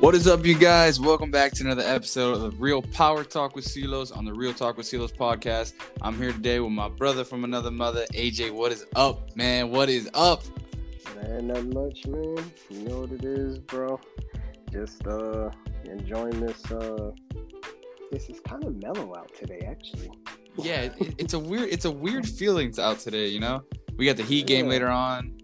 What is up, you guys? Welcome back to another episode of Real Power Talk with C-Los on the Real Talk with C-Los podcast. I'm here today with my brother from another mother, AJ. What is up, man? What is up? Man, not much, man. You know what it is, bro. Just uh enjoying this uh this is kind of mellow out today, actually. Yeah, it, it's a weird it's a weird feeling out today, you know? We got the Heat game later on.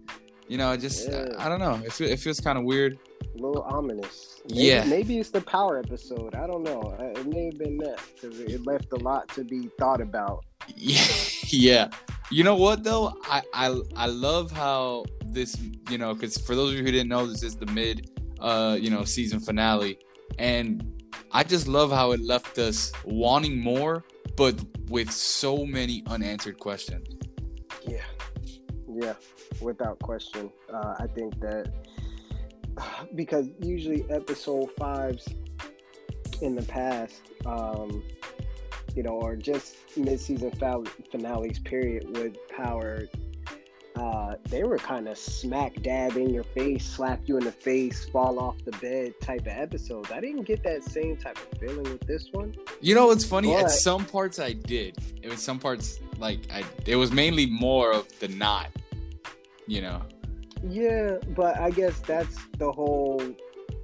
You know, just Yeah. I, I don't know. It, it feels kind of weird. A little ominous. Maybe, Yeah. Maybe it's the power episode. I don't know. It may have been that because it left a lot to be thought about. Yeah, yeah. You know what though? I I I love how this, you know, because for those of you who didn't know, this is the mid, uh, you know, season finale, and I just love how it left us wanting more, but with so many unanswered questions. Yeah. Yeah, without question. Uh, I think that because usually episode fives in the past, um, you know, or just mid-season finales period with power, uh, they were kind of smack dab in your face, slap you in the face, fall off the bed type of episodes. I didn't get that same type of feeling with this one. You know what's funny? At some parts I did. It was some parts like I. It was mainly more of the not. You know. Yeah, but I guess that's the whole.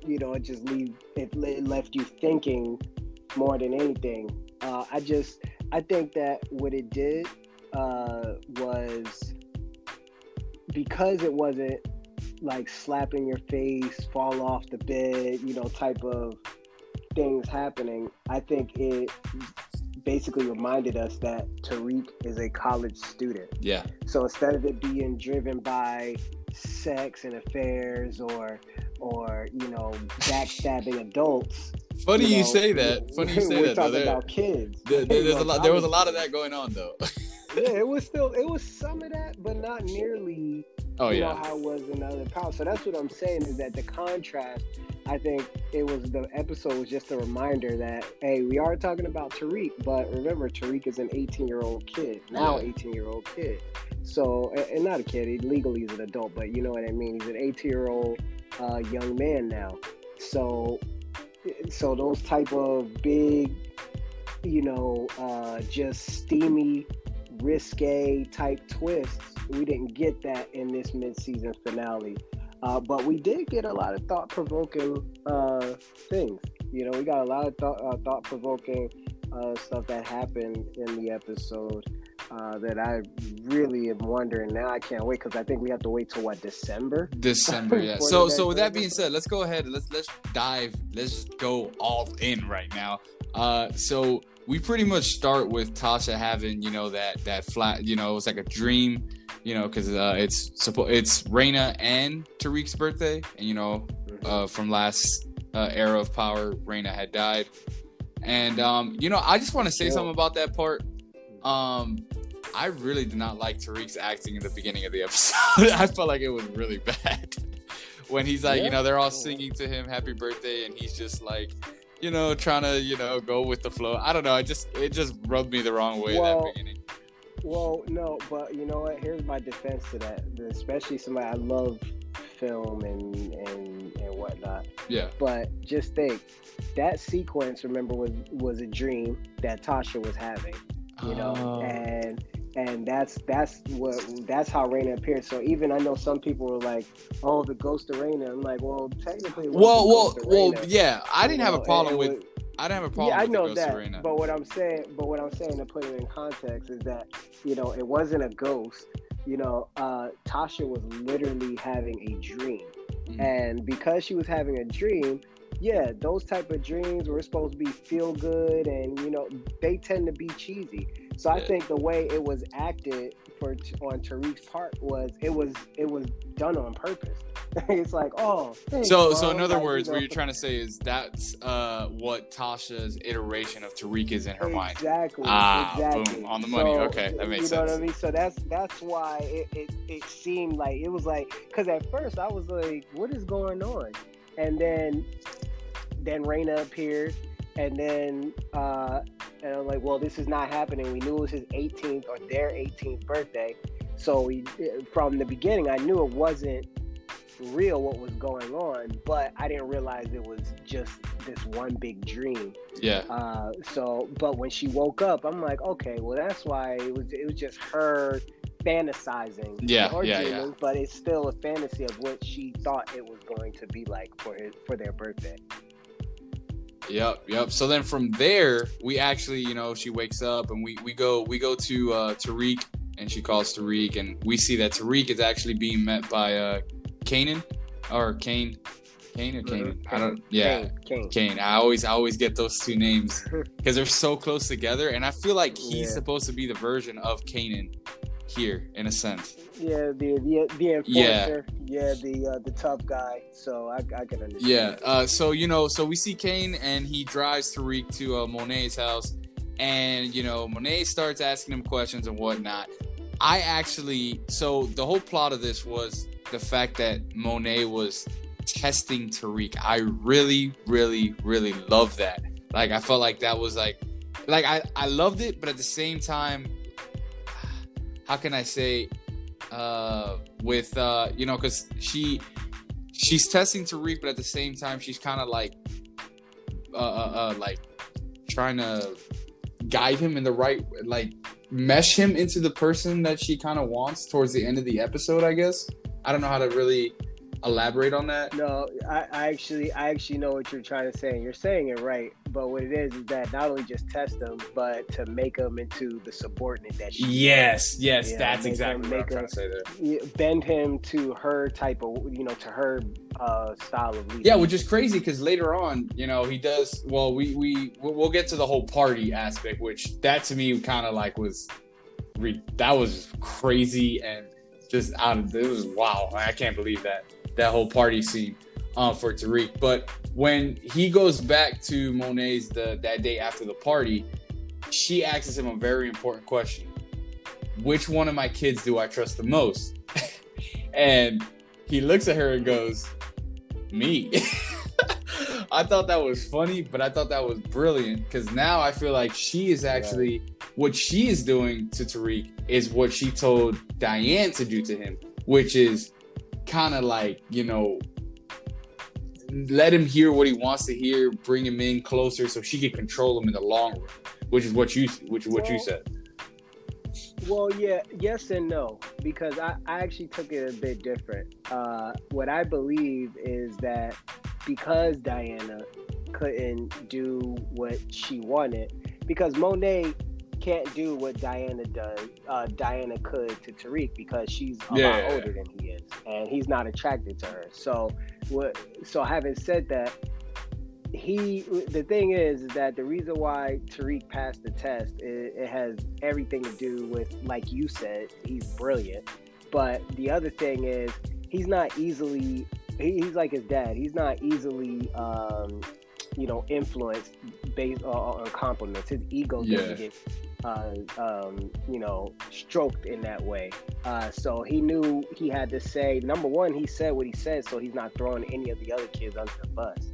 You know, it just leave it, it left you thinking more than anything. Uh, I just I think that what it did uh, was because it wasn't like slapping your face, fall off the bed, you know, type of things happening. I think it basically reminded us that Tariq is a college student. Yeah. So instead of it being driven by sex and affairs or or you know backstabbing adults, Funny you, know, say that. Funny you say we're that. though. There- about kids. there- there- there's a lot. There was a lot of that going on though. yeah, it was still it was some of that, but not nearly Oh you yeah. know how it was in other power. So that's what I'm saying is that the contrast. I think it was the episode was just a reminder that hey, we are talking about Tariq, but remember Tariq is an 18 year old kid now, 18 year old kid. So and- not a kid, he legally is an adult, but you know what I mean. He's an 18 year old uh, young man now. So so those type of big, you know, uh, just steamy, risque type twists. We didn't get that in this mid-season finale, uh, but we did get a lot of thought-provoking uh, things. You know, we got a lot of thought, uh, thought-provoking uh, stuff that happened in the episode uh, that I really am wondering. Now I can't wait because I think we have to wait till what December. December, yeah. So, so with that being said, let's go ahead. Let's let's dive. Let's just go all in right now. Uh, so we pretty much start with Tasha having, you know, that that flat, you know, it's like a dream, you know, because uh, it's suppo- it's Raina and Tariq's birthday, and you know, uh, from last uh, era of power, Raina had died, and um, you know, I just want to say Yeah. something about that part. Um, I really did not like Tariq's acting in the beginning of the episode. I felt like it was really bad when he's like, you know, they're all singing to him "Happy Birthday" and he's just like, you know, trying to, you know, go with the flow. I don't know. I just it just rubbed me the wrong way Well, that beginning. Well, no, but you know what? Here's my defense to that. Especially somebody I love film and and and whatnot. Yeah, But just think, that sequence, remember, was was a dream that Tasha was having. You know, Oh. and and that's that's what that's how Raina appeared. So even I know some people were like, "Oh, the ghost of Raina." I'm like, well, technically, it was well, well, well, yeah. I didn't have a problem and it with. I didn't have a problem yeah, I know the Ghost that. But what I'm saying, but what I'm saying to put it in context is that you know it wasn't a ghost. You know, uh, Tasha was literally having a dream, Mhm. and because she was having a dream, yeah, those type of dreams were supposed to be feel good, and you know they tend to be cheesy. So I think the way it was acted for on Tariq's part was it was it was done on purpose. it's like, oh, thanks, So, so in other Like, you words, know, what you're trying to say is that's uh, what Tasha's iteration of Tariq is in her mind. Exactly. Ah, exactly. boom, on the money. So, Okay, that makes you know what I mean? So that's that's why it, it, it seemed like it was like because at first I was like, what is going on? And then then Raina appeared, and then uh, and I'm like, well, this is not happening. We knew it was his 18th or their 18th birthday, so we from the beginning I knew it wasn't real what was going on, but I didn't realize it was just this one big dream. Yeah. Uh, so, but when she woke up, I'm like, okay, well, that's why it was. It was just her fantasizing. Yeah, or yeah, dreaming, yeah. But it's still a fantasy of what she thought it was going to be like for his for their birthday. Yep, yep. So then from there, we actually, you know, she wakes up and we we go we go to uh Tariq and she calls Tariq and we see that Tariq is actually being met by uh Kanan or Cane. Cane or Kanan? Mhm. I don't yeah. Cane, Cane. Cane. I always I always get those two names because they're so close together and I feel like he's Yeah. supposed to be the version of Kanan here in a sense. Yeah, the the the enforcer. Yeah. Yeah, the uh, the tough guy. So I I can understand. Yeah. Uh, so you know, so we see Cane and he drives Tariq to uh, Monet's house, and you know, Monet starts asking him questions and whatnot. I actually, so the whole plot of this was the fact that Monet was testing Tariq. I really, really, really love that. Like, I felt like that was like, like I I loved it, but at the same time, how can I say, uh, with uh, you know, because she she's testing Tariq, but at the same time, she's kind of like, uh, uh, uh, like trying to guide him in the right, like mesh him into the person that she kind of wants towards the end of the episode. I guess I don't know how to really elaborate on that. No, I, I actually I actually know what you're trying to say. and You're saying it right, but what it is is that not only just test them, but to make them into the subordinate that she Yes, yes, that's exactly him- what I'm trying to say there. Bend him to her type of you know to her uh style of leading. Yeah, which is crazy because later on, you know, he does. Well, we we we'll get to the whole party aspect, which that to me kind of like was, re- that was crazy and just out of it was wow. I can't believe that that whole party scene um, for Tariq. But when he goes back to Monet's the that day after the party, she asks him a very important question: Which one of my kids do I trust the most? and he looks at her and goes, "Me." I thought that was funny, but I thought that was brilliant because now I feel like she is actually what she is doing to Tariq is what she told Diane to do to him, which is kind of like you know let him hear what he wants to hear, bring him in closer so she can control him in the long run, which is what you which is what you said. Well, yeah, yes and no, because I, I actually took it a bit different. Uh, what I believe is that because Diana couldn't do what she wanted, because Monet can't do what Diana does, uh, Diana could to Tariq because she's a Yeah, lot older than he is, and he's not attracted to her. So, what? So, having said that, he the thing is, is that the reason why Tariq passed the test it, it has everything to do with like you said he's brilliant but the other thing is he's not easily he, he's like his dad he's not easily um you know influenced based on, on compliments his ego Yeah. doesn't get uh, um, you know, stroked in that way. Uh, so he knew he had to say, number one, he said what he said, so he's not throwing any of the other kids under the bus.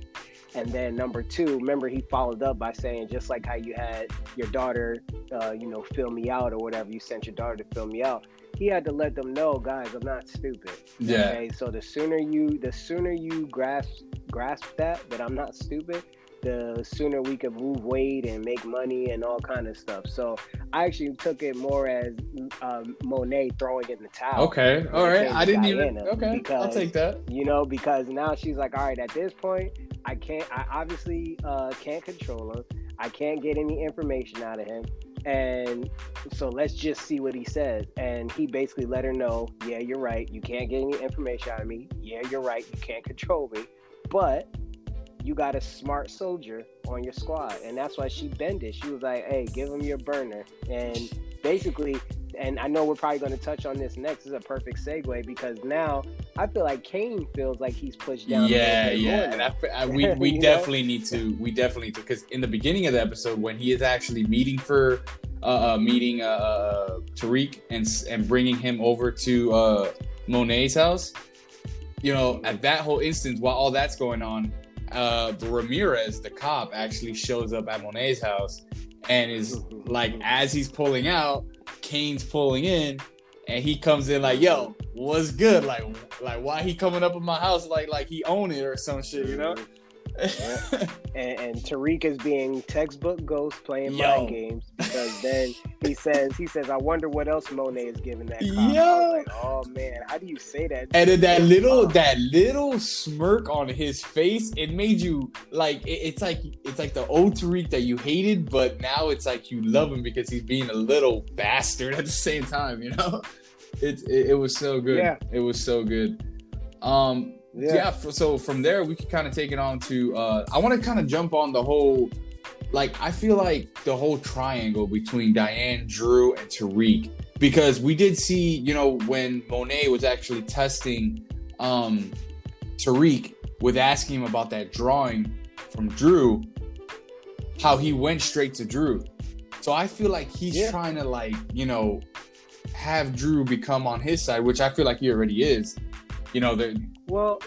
And then number two, remember he followed up by saying, just like how you had your daughter, uh, you know, fill me out or whatever, you sent your daughter to fill me out. He had to let them know, guys, I'm not stupid. Yeah. Okay, so the sooner you, the sooner you grasp grasp that that I'm not stupid, the sooner we could move weight and make money and all kind of stuff. So I actually took it more as um, Monet throwing it in the towel. Okay, all right. I didn't even. Diana, Okay, I'll take that. You know, because now she's like, all right, at this point, I can't. I obviously uh, can't control him. I can't get any information out of him. And so let's just see what he says. And he basically let her know, yeah, you're right. You can't get any information out of me. Yeah, you're right. You can't control me. But you got a smart soldier on your squad. And that's why she bended. She was like, hey, give him your burner. And basically, and I know we're probably going to touch on this next. This is a perfect segue because now I feel like Cane feels like he's pushed down. Yeah, yeah, and. I, I, we we You know? definitely need to we definitely need to because in the beginning of the episode when he is actually meeting for uh, uh meeting uh, uh Tariq and and bringing him over to uh Monet's house, you know, at that whole instance while all that's going on, uh Ramirez the cop actually shows up at Monet's house and is like as he's pulling out, Cane's pulling in, and he comes in like, "Yo, was good. Like, like why he coming up in my house like like he own it or some shit, you know? And, and Tariq is being textbook ghost playing Yo. mind games because then he says he says I wonder what else Monet is giving that. Yo. like, oh man, how do you say that? And then that little that little smirk on his face, it made you like it- it's like it's like the old Tariq that you hated, but now it's like you love him because he's being a little bastard at the same time, you know? It's it, it was so good. Yeah. It was so good. Um yeah, Yeah. so from there we could kind of take it on to uh I want to kind of jump on the whole like I feel like the whole triangle between Diane, Dru, and Tariq because we did see, you know, when Monet was actually testing um Tariq with asking him about that drawing from Dru, how he went straight to Dru. So I feel like he's Yeah. trying to like, you know, have Drew become on his side, which I feel like he already is. You know, the Well,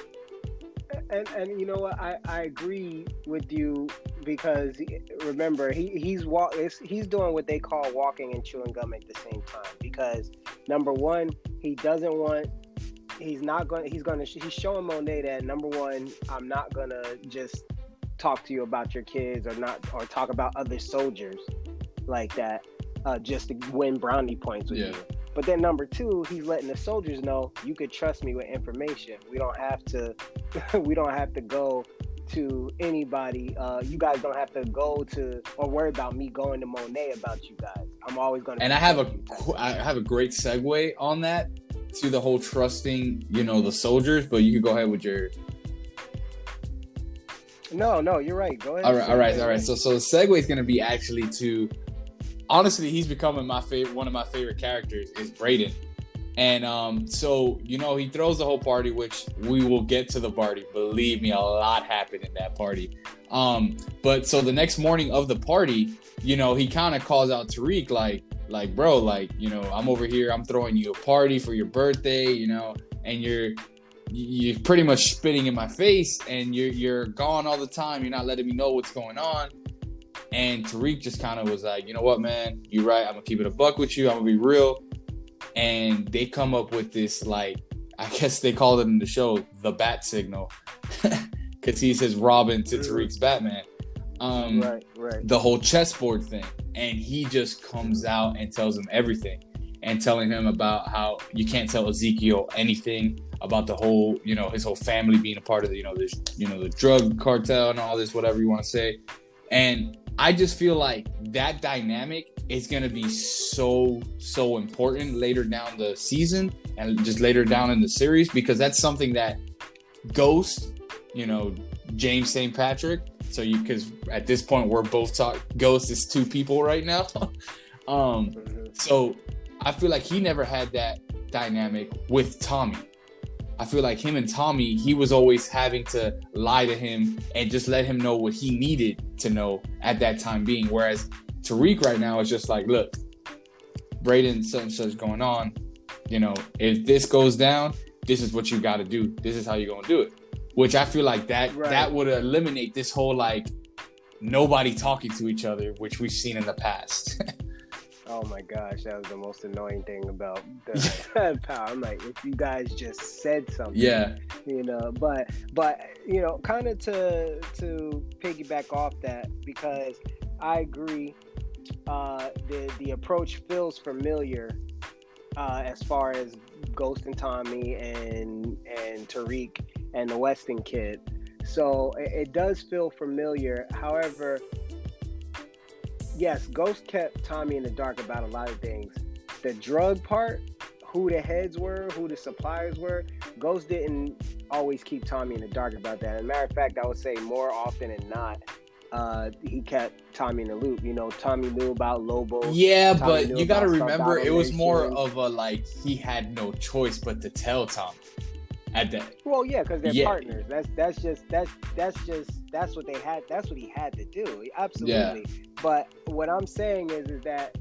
and and you know what? I I agree with you because remember he he's walk he's doing what they call walking and chewing gum at the same time because number one he doesn't want he's not going he's going to he's showing Monet that number one I'm not going to just talk to you about your kids or not or talk about other soldiers like that uh, just to win brownie points with Yeah. you. But then number two, he's letting the soldiers know you could trust me with information. We don't have to we don't have to go to anybody. Uh, you guys don't have to go to or worry about me going to Monet about you guys. I'm always going to. and I have a, I have a great segue on that to the whole trusting, you know, the soldiers. But you can go ahead with your. no, no. You're right. Go ahead. All right, all right, all right. So so the segue is gonna be actually to. Honestly, he's becoming my favorite. One of my favorite characters is Brayden, and um, so you know he throws the whole party, which we will get to the party. Believe me, a lot happened in that party. Um, but so the next morning of the party, you know, he kind of calls out Tariq like, like, bro, like, you know, I'm over here, I'm throwing you a party for your birthday, you know, and you're you're pretty much spitting in my face and you're you're gone all the time. You're not letting me know what's going on. And Tariq just kind of was like, you know what, man, you're right. I'm gonna keep it a buck with you. I'm gonna be real. And they come up with this like, I guess they called it in the show the bat signal, because he says Robin to Tariq's Batman. Um, Right, right. the whole chessboard thing and he just comes out and tells him everything and telling him about how you can't tell Ezekiel anything about the whole you know his whole family being a part of the you know this you know the drug cartel and all this whatever you want to say and I just feel like that dynamic is going to be so so important later down the season and just later down in the series because that's something that Ghost you know James St. Patrick so you because at this point we're both talk Ghost is two people right now. um Mhm. so I feel like he never had that dynamic with Tommy. I feel like him and Tommy, he was always having to lie to him and just let him know what he needed to know at that time being. Whereas Tariq right now is just like, look, Braden, such and such going on. You know, if this goes down, this is what you got to do. This is how you're gonna do it. Which I feel like that Right. that would eliminate this whole like nobody talking to each other, which we've seen in the past. Oh my gosh, that was the most annoying thing about the power. I'm like, if you guys just said something, yeah, you know but but you know kind of to to piggyback off that because i agree uh the the approach feels familiar uh as far as ghost and tommy and and tariq and the weston kid. So it, it does feel familiar. However yes ghost kept tommy in the dark about a lot of things the drug part who the heads were who the suppliers were Ghost didn't always keep Tommy in the dark about that. As a matter of fact, I would say more often than not, uh, he kept Tommy in the loop. You know, Tommy knew about Lobo. yeah, Tommy but you got to remember, it was more of a like he had no choice but to tell Tom at that. Well, yeah, because they're Yeah. partners. That's that's just that's that's just that's what they had. That's what he had to do. Absolutely. But what I'm saying is, is that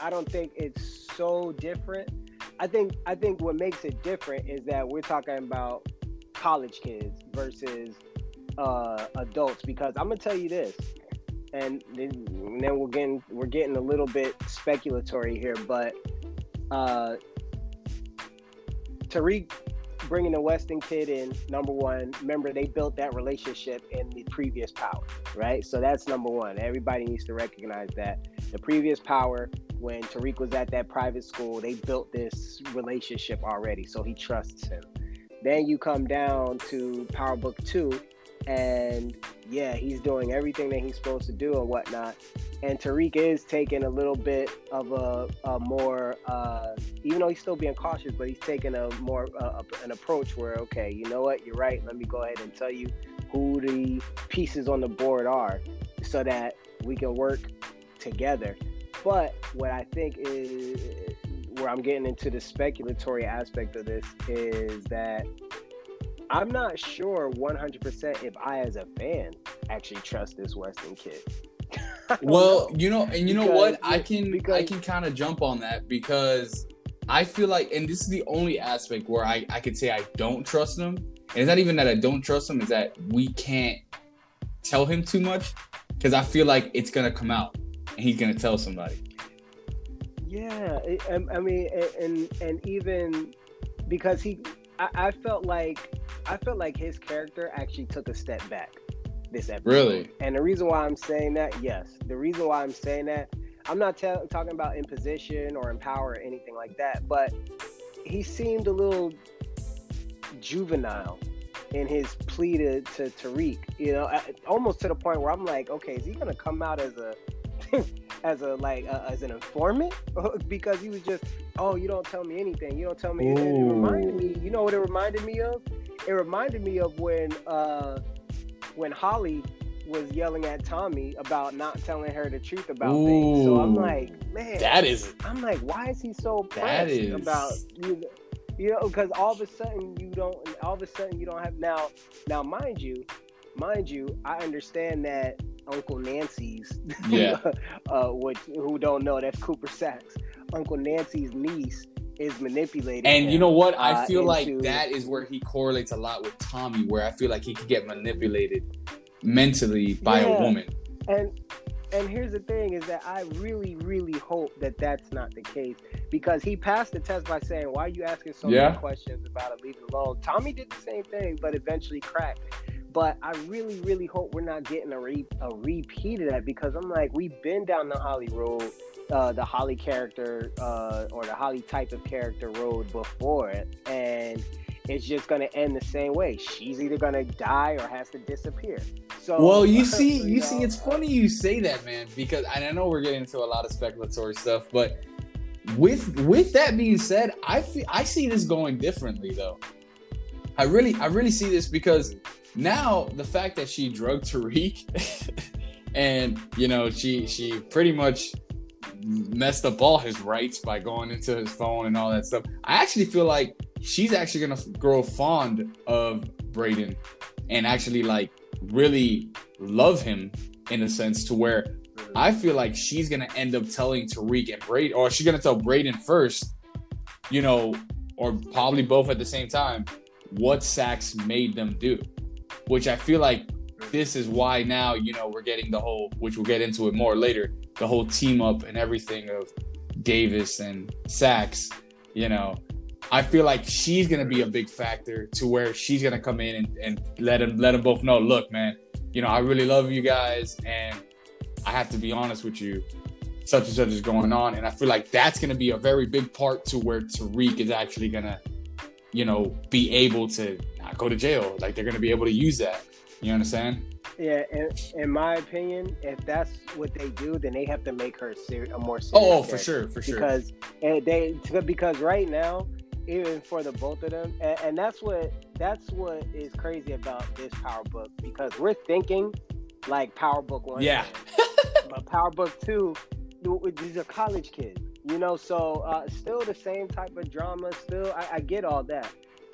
I don't think it's so different. I think I think what makes it different is that we're talking about college kids versus uh, adults. Because I'm gonna tell you this, and then, and then we're getting we're getting a little bit speculatory here, but uh, Tariq bringing the Weston kid in, number one. Remember, they built that relationship in the previous power, right? So that's number one. Everybody needs to recognize that the previous power, when Tariq was at that private school, they built this relationship already, so he trusts him. Then you come down to Power Book Two, and yeah, he's doing everything that he's supposed to do and whatnot. And Tariq is taking a little bit of a, a more, uh, even though he's still being cautious, but he's taking a more uh, an approach where, okay, you know what, you're right. Let me go ahead and tell you who the pieces on the board are, so that we can work together. But what I think is where I'm getting into the speculatory aspect of this is that I'm not sure 100% if I, as a fan, actually trust this Weston kid. well, know. you know, and you because, know what? I can because, I can kind of jump on that because I feel like, and this is the only aspect where I I could say I don't trust him. And it's not even that I don't trust him; is that we can't tell him too much because I feel like it's gonna come out and he's gonna tell somebody. Yeah, I, mean, and and even because he, I, I felt like I felt like his character actually took a step back this episode. Really? And the reason why I'm saying that, yes, the reason why I'm saying that, I'm not t- talking about in position or in power or anything like that, but he seemed a little juvenile in his plea to, to Tariq, you know, almost to the point where I'm like, okay, is he going to come out as a as a like uh, as an informant because he was just oh you don't tell me anything you don't tell me anything. it reminded me you know what it reminded me of it reminded me of when uh when Holly was yelling at Tommy about not telling her the truth about Ooh, things. So I'm like, man, that is. I'm like, why is he so pressed is... about you? You know, because all of a sudden you don't. All of a sudden you don't have now. Now, mind you, mind you, I understand that Uncle Nancy's, yeah, uh, which who don't know that's Cooper Saxe. Uncle Nancy's niece is manipulating. And him, you know what? I uh, feel like that is where he correlates a lot with Tommy, where I feel like he could get manipulated mentally by yeah. a woman. And and here's the thing is that I really, really hope that that's not the case because he passed the test by saying, "Why are you asking so yeah. many questions about it? Leave it alone." Tommy did the same thing, but eventually cracked. But I really, really hope we're not getting a, re- a repeat of that because I'm like, we've been down the Holly road uh, the Holly character uh, or the Holly type of character road before it, and it's just going to end the same way. She's either going to die or has to disappear. So, well, you see, you, you know, see, it's funny you say that, man, because I know we're getting into a lot of speculatory stuff, but with with that being said, I feel I see this going differently though. I really, I really see this because now the fact that she drugged Tariq, and you know, she she pretty much messed up all his rights by going into his phone and all that stuff. I actually feel like she's actually gonna grow fond of Brayden and actually like really love him in a sense to where I feel like she's gonna end up telling Tariq and Brayden, or she's gonna tell Brayden first, you know, or probably both at the same time, what Saxe made them do. Which I feel like this is why now, you know, we're getting the whole, which we'll get into it more later, the whole team up and everything of Davis and Saxe, you know, I feel like she's gonna be a big factor to where she's gonna come in and, and let them let them both know, look, man, you know, I really love you guys and I have to be honest with you. Such and such is going on. And I feel like that's gonna be a very big part to where Tariq is actually gonna, you know, be able to not go to jail. Like they're gonna be able to use that. You understand? Yeah, in, in my opinion, if that's what they do, then they have to make her ser- a more serious. Oh, oh for sure, for sure. Because they because right now, even for the both of them, and, and that's what that's what is crazy about this Power Book because we're thinking like Power Book One. Yeah. but Power Book Two, these are college kids, you know. So uh, still the same type of drama. Still, I, I get all that,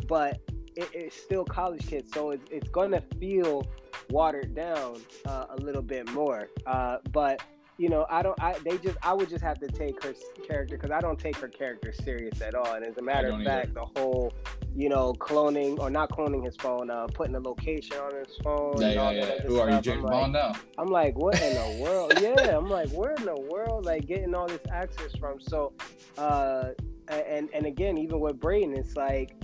but it, it's still college kids, so it's, it's to feel watered down uh, a little bit more. Uh, but you know, I don't. I they just. I would just have to take her character because I don't take her character serious at all. And as a matter of fact, either. the whole, you know, cloning or not cloning his phone, uh, putting a location on his phone. Yeah, yeah, yeah. Who are you, James Bond now? I'm like, what in the world? yeah, I'm like, where in the world, like getting all this access from? So, uh, and and again, even with Brayden, it's like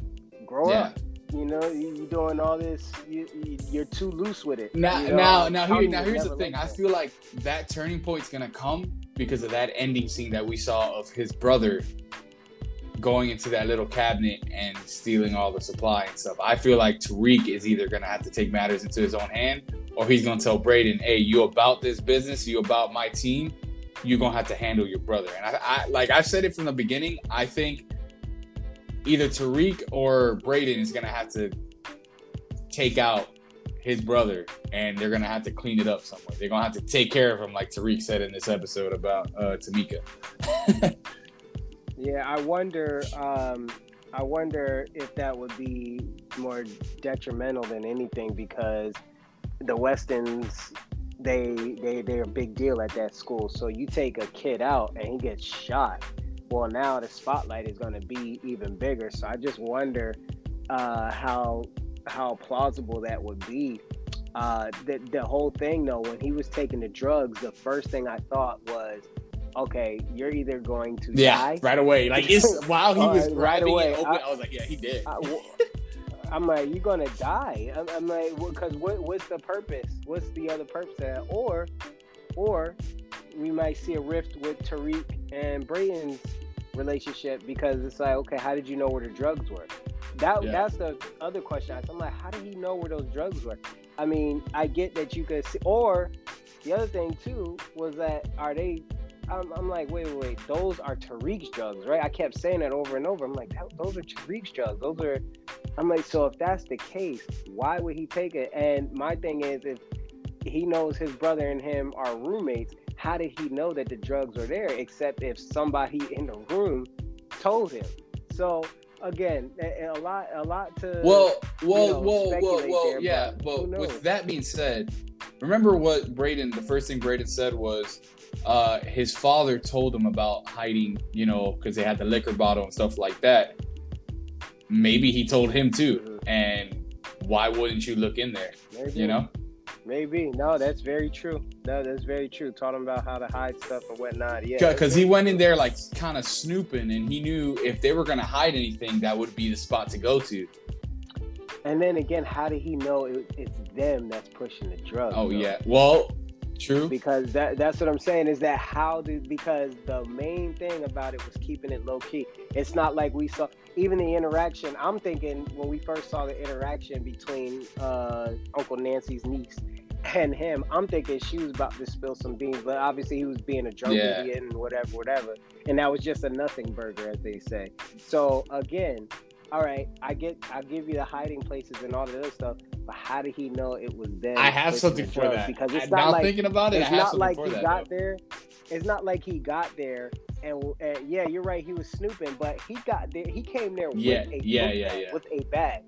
grow yeah. up. You know, you, are doing all this. You, you, are too loose with it. Now, you know? now, now, here, now here's the thing. I feel like that turning point's gonna come because of that ending scene that we saw of his brother going into that little cabinet and stealing all the supply and stuff. I feel like Tariq is either gonna have to take matters into his own hand, or he's gonna tell Brayden, "Hey, you about this business? You about my team? You're gonna have to handle your brother." And I, I like I've said it from the beginning. I think either Tariq or Brayden is gonna have to take out his brother, and they're gonna have to clean it up somewhere. They're gonna have to take care of him, like Tariq said in this episode about uh, Tamika. yeah, I wonder. Um, I wonder if that would be more detrimental than anything because the Westons they they they're a big deal at that school. So you take a kid out and he gets shot well now the spotlight is going to be even bigger so i just wonder uh, how how plausible that would be uh, the, the whole thing though when he was taking the drugs the first thing i thought was okay you're either going to yeah, die right away like it's while he was right away open, I, I, was like yeah he did I, I'm like, you're gonna die. I'm, I'm like, because what, what's the purpose? What's the other purpose? Or, or we might see a rift with Tariq and Brayden's relationship because it's like, okay, how did you know where the drugs were? That yeah. that's the other question. I'm like, how did he know where those drugs were? I mean, I get that you could see, or the other thing too was that are they? I'm, I'm like, wait, wait, wait, those are Tariq's drugs, right? I kept saying that over and over. I'm like, those are Tariq's drugs. Those are. I'm like, so if that's the case, why would he take it? And my thing is, if he knows his brother and him are roommates, how did he know that the drugs were there except if somebody in the room told him? So again, a, lot, a lot to well, well, you know, well, well, well, there, yeah. But with that being said, remember what Brayden? The first thing Brayden said was uh, his father told him about hiding, you know, because they had the liquor bottle and stuff like that. Maybe he told him too, mm-hmm. and why wouldn't you look in there? Maybe. You know. Maybe no, that's very true. No, that's very true. Taught him about how to hide stuff and whatnot. Yeah, because he went in there like kind of snooping, and he knew if they were gonna hide anything, that would be the spot to go to. And then again, how did he know it, it's them that's pushing the drugs? Oh though? yeah, well, True. Because that that's what I'm saying is that how did because the main thing about it was keeping it low key. It's not like we saw even the interaction. I'm thinking when we first saw the interaction between uh, Uncle Nancy's niece and him, I'm thinking she was about to spill some beans, but obviously he was being a drunk yeah. idiot and whatever, whatever. And that was just a nothing burger, as they say. So again, all right, I get, I give you the hiding places and all the other stuff, but how did he know it was them? I have something for that because it's not like thinking about it. It's not like he got though. there. It's not like he got there and, and, yeah, you're right. He was snooping, but he got there. He came there yeah, with a yeah, yeah, yeah. with a bag.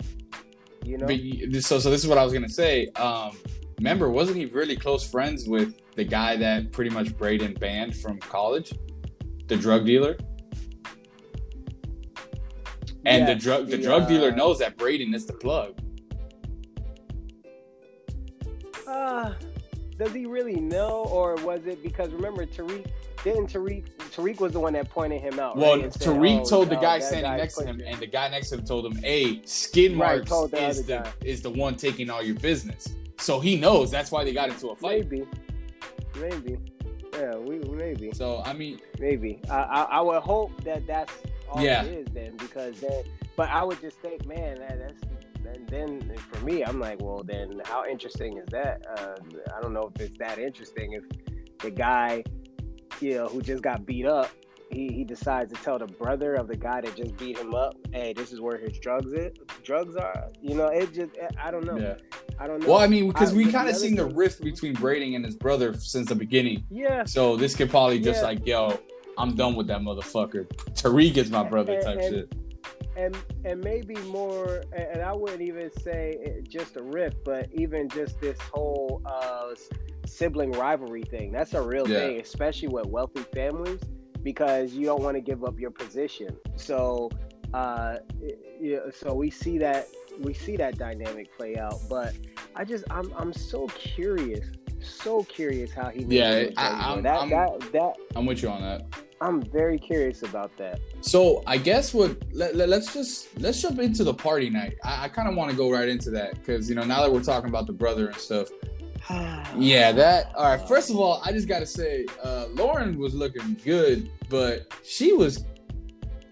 You know. But, so, so this is what I was gonna say. Um, remember, wasn't he really close friends with the guy that pretty much Brayden banned from college, the drug dealer? And the drug the, the drug uh, dealer knows that Brayden is the plug. Uh, does he really know, or was it because remember Tariq? Didn't Tariq? Tariq was the one that pointed him out. Well, right? Tariq oh, told the guy standing next to him, and the guy next to him told him, "Hey, skid marks right, the is the guy. is the one taking all your business." So he knows that's why they got into a fight. Maybe, maybe, yeah, we maybe. So I mean, maybe I I, I would hope that that's all yeah. it is then because then but I would just think man that, that's and then for me I'm like well then how interesting is that uh, I don't know if it's that interesting if the guy you know who just got beat up he, he decides to tell the brother of the guy that just beat him up, hey, this is where his drugs it drugs are. You know, it just I don't know. Yeah. I don't know. Well, I mean, because we kind of seen the rift between Brayden and his brother since the beginning. Yeah. So this could probably just yeah. like, yo, I'm done with that motherfucker. Tariq is my brother and, type and, shit. And and maybe more, and I wouldn't even say just a rift, but even just this whole uh, sibling rivalry thing. That's a real yeah. thing, especially with wealthy families, because you don't want to give up your position. So, uh, yeah, so we see that we see that dynamic play out. But I just I'm I'm so curious so curious how he. Yeah, I, am that, I'm, that, that, I'm with you on that. I'm very curious about that. So I guess what let, let, us just let's jump into the party night. I, I kind of want to go right into that because you know now that we're talking about the brother and stuff. Yeah, that all right. First of all, I just gotta say, uh, Lauren was looking good, but she was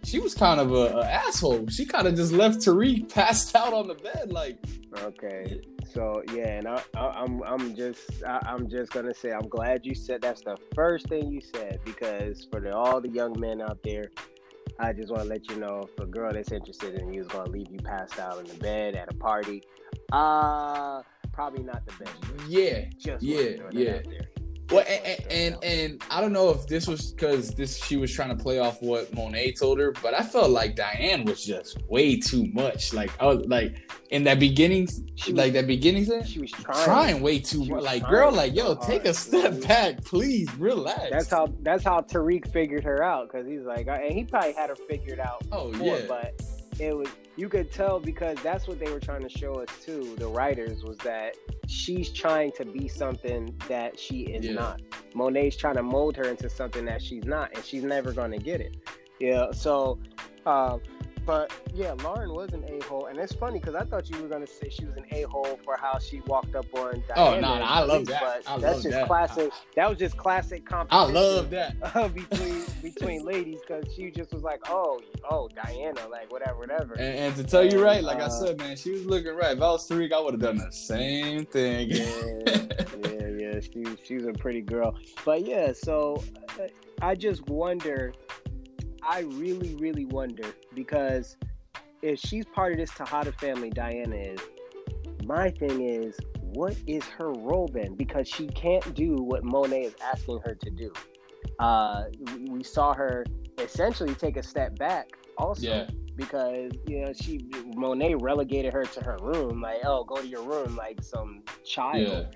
she was kind of a, a asshole. She kind of just left Tariq passed out on the bed, like. Okay, so yeah, and I, am I'm, I'm just I, am just gonna say I'm glad you said that's the first thing you said because for the, all the young men out there, I just want to let you know if a girl that's interested in you is gonna leave you passed out in the bed at a party, uh probably not the best. Yeah, just yeah, yeah. Well, and, and, and I don't know if this was because this she was trying to play off what Monet told her, but I felt like Diane was just way too much. Like I was like in that beginning, she like that beginning thing, she was trying, trying way too much. Like girl, like yo, take a step back, please, relax. That's how that's how Tariq figured her out because he's like, and he probably had her figured out. Oh before, yeah, but it was you could tell because that's what they were trying to show us too the writers was that she's trying to be something that she is yeah. not monet's trying to mold her into something that she's not and she's never going to get it yeah so uh, but yeah, Lauren was an a hole, and it's funny because I thought you were gonna say she was an a hole for how she walked up on. Diana oh no, no I love that. But I that's love just that. classic. That was just classic competition. I love that between between ladies because she just was like, oh, oh, Diana, like whatever, whatever. And, and to tell you right, like uh, I said, man, she was looking right. If I was Tariq, I would have done the same thing. yeah, yeah, yeah. She she's a pretty girl, but yeah. So uh, I just wonder. I really, really wonder because if she's part of this Tejada family, Diana is. My thing is, what is her role then? Because she can't do what Monet is asking her to do. Uh, we saw her essentially take a step back also. Yeah. Because you know she Monet relegated her to her room, like oh go to your room like some child.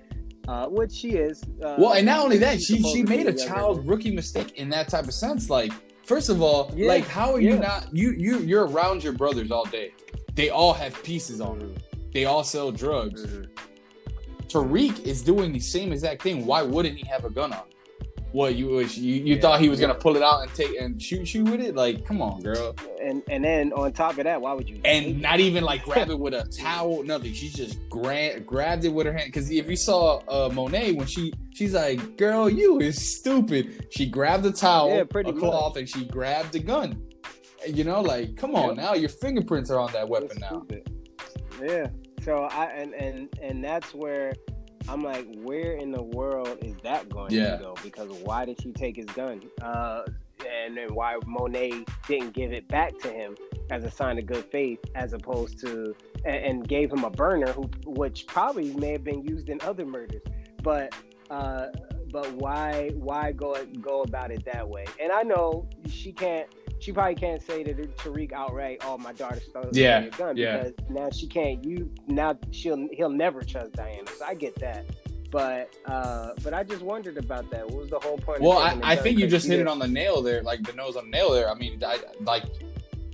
Yeah. Uh, which she is. Uh, well, and not only that, she she made a child rookie mistake in that type of sense. Like First of all, yeah. like how are yeah. you not you you you're around your brothers all day. They all have pieces on them. They all sell drugs. Mm-hmm. Tariq is doing the same exact thing. Why wouldn't he have a gun on? What you you, you yeah, thought he was gonna pull it out and take and shoot you with it? Like, come on, girl. And and then on top of that, why would you? And not it? even like grab it with a towel, nothing. She just grabbed grabbed it with her hand. Because if you saw uh, Monet when she she's like, "Girl, you is stupid." She grabbed the towel, yeah, pretty a cloth, much. and she grabbed the gun. You know, like, come on yep. now, your fingerprints are on that weapon now. Yeah. So I and and and that's where I'm like, where in the world is that going yeah. to go? Because why did she take his gun? Uh, and then why Monet didn't give it back to him as a sign of good faith, as opposed to and, and gave him a burner, who which probably may have been used in other murders. But uh, but why why go go about it that way? And I know she can't she probably can't say to Tariq outright, "Oh, my daughter stole yeah, a gun," yeah. because now she can't. You now she'll he'll never trust Diana. So I get that. But uh, but I just wondered about that. What was the whole point? Well, I, I think you just hit it on the nail there, like the nose on the nail there. I mean, I, like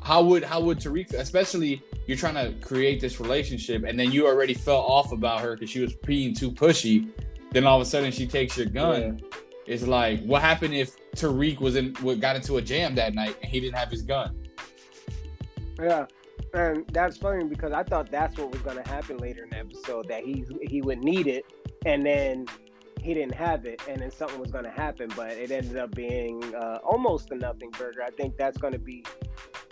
how would how would Tariq, especially you're trying to create this relationship, and then you already felt off about her because she was being too pushy. Then all of a sudden she takes your gun. Yeah it's like, what happened if Tariq was in, got into a jam that night and he didn't have his gun? Yeah, and that's funny because I thought that's what was going to happen later in the episode that he he would need it, and then he didn't have it, and then something was going to happen, but it ended up being uh, almost a nothing burger. I think that's going to be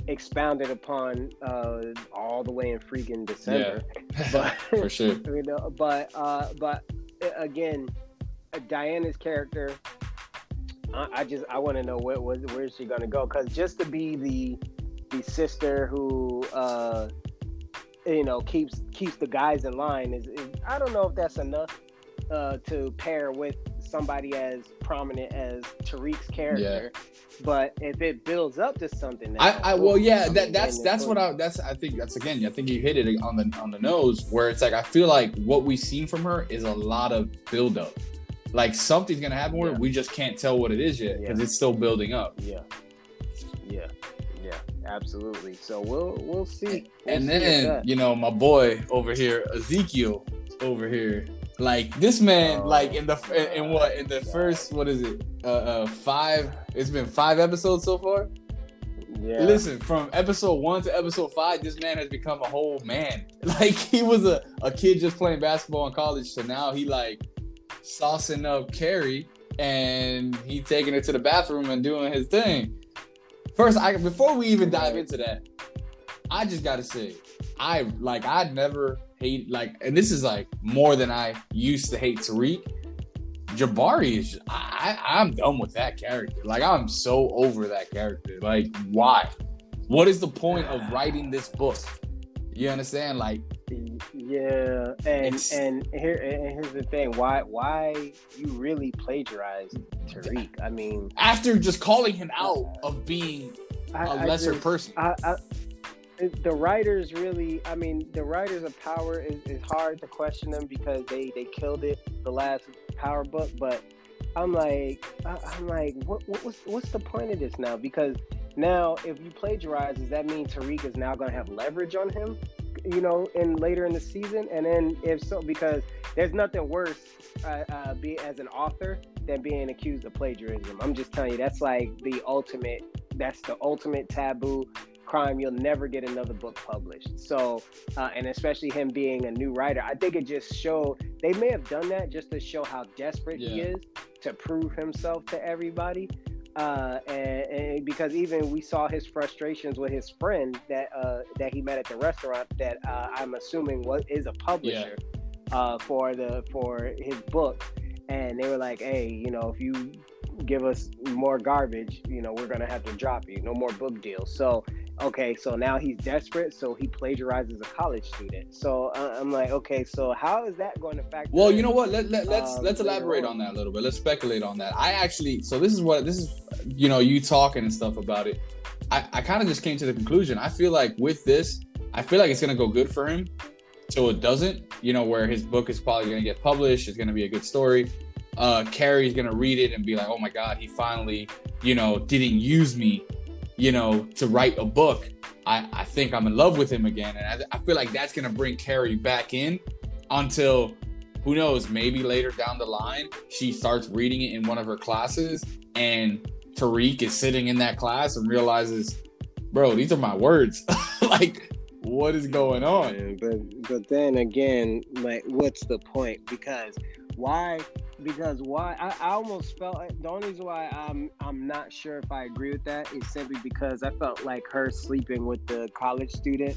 expounded upon uh, all the way in freaking December. Yeah. but for sure. you know, but uh, but again Diana's character, I, I just I want to know where was where is she gonna go? Because just to be the the sister who uh, you know keeps keeps the guys in line is, is I don't know if that's enough uh, to pair with somebody as prominent as Tariq's character. Yeah. But if it builds up to something, I, I well, yeah, that that's that's what I that's I think that's again I think you hit it on the on the nose where it's like I feel like what we've seen from her is a lot of build up like something's gonna happen where yeah. we just can't tell what it is yet because yeah. it's still building up. Yeah, yeah, yeah, absolutely. So we'll we'll see. We'll and see then you know my boy over here, Ezekiel over here. Like this man, Oh, like in the in, in what in the God. first what is it? Uh, uh, five. It's been five episodes so far. Yeah. Listen, from episode one to episode five, this man has become a whole man. Like he was a, a kid just playing basketball in college, so now he like saucing up Carrie and he taking her to the bathroom and doing his thing. First, I before we even dive into that, I just gotta say, I like I never hate like, and this is like more than I used to hate Tariq. Jabari is I, I I'm done with that character. Like I'm so over that character. Like why? What is the point of writing this book? You understand? Like Yeah, and It's- and here and here's the thing: why why you really plagiarized Tariq? I mean, after just calling him out of being I, a I lesser just- person. I, I, the writers really, I mean, the writers of Power is, is hard to question them because they they killed it the last Power book. But I'm like, I, I'm like, what, what what's what's the point of this now? Because now, if you plagiarize, does that mean Tariq is now going to have leverage on him? You know, in later in the season, and then if so, because there's nothing worse uh, uh, be as an author than being accused of plagiarism. I'm just telling you, that's like the ultimate. That's the ultimate taboo crime. You'll never get another book published. So, uh, and especially him being a new writer, I think it just showed they may have done that just to show how desperate he is to prove himself to everybody. Uh, and, and because even we saw his frustrations with his friend that uh, that he met at the restaurant that uh, I'm assuming was is a publisher uh, for the for his book, and they were like, "Hey, you know, if you give us more garbage, you know, we're gonna have to drop you. No more book deals." So, okay, so now he's desperate, so he plagiarizes a college student. So uh, I'm like, okay, so how is that going to factor? Well, you know what? Let, let, let's Um, let's elaborate on. that a little bit. Let's speculate on that. I actually, so this is what this is. You know, you talking and stuff about it. I, I kind of just came to the conclusion. I feel like with this, I feel like it's gonna go good for him. So it doesn't, you know, where his book is probably gonna get published. It's gonna be a good story. Uh, Carrie's gonna read it and be like, "Oh my God, he finally, you know, didn't use me, you know, to write a book." I, I think I'm in love with him again, and I, I feel like that's gonna bring Carrie back in until who knows, maybe later down the line, she starts reading it in one of her classes, and Tariq is sitting in that class and realizes, bro, these are my words. like, what is going on? But but then again, like, what's the point? Because why? Because why? I, I almost felt like the only reason why I'm I'm not sure if I agree with that is simply because I felt like her sleeping with the college student.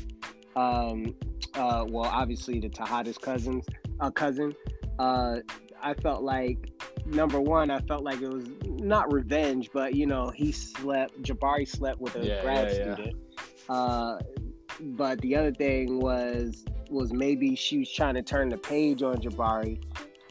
Um, uh, well, obviously the Tejada's cousins, uh, cousin. Uh, I felt like number one, I felt like it was not revenge, but you know, he slept. Jabari slept with a Yeah, grad yeah, yeah. student. Uh, but the other thing was was maybe she was trying to turn the page on Jabari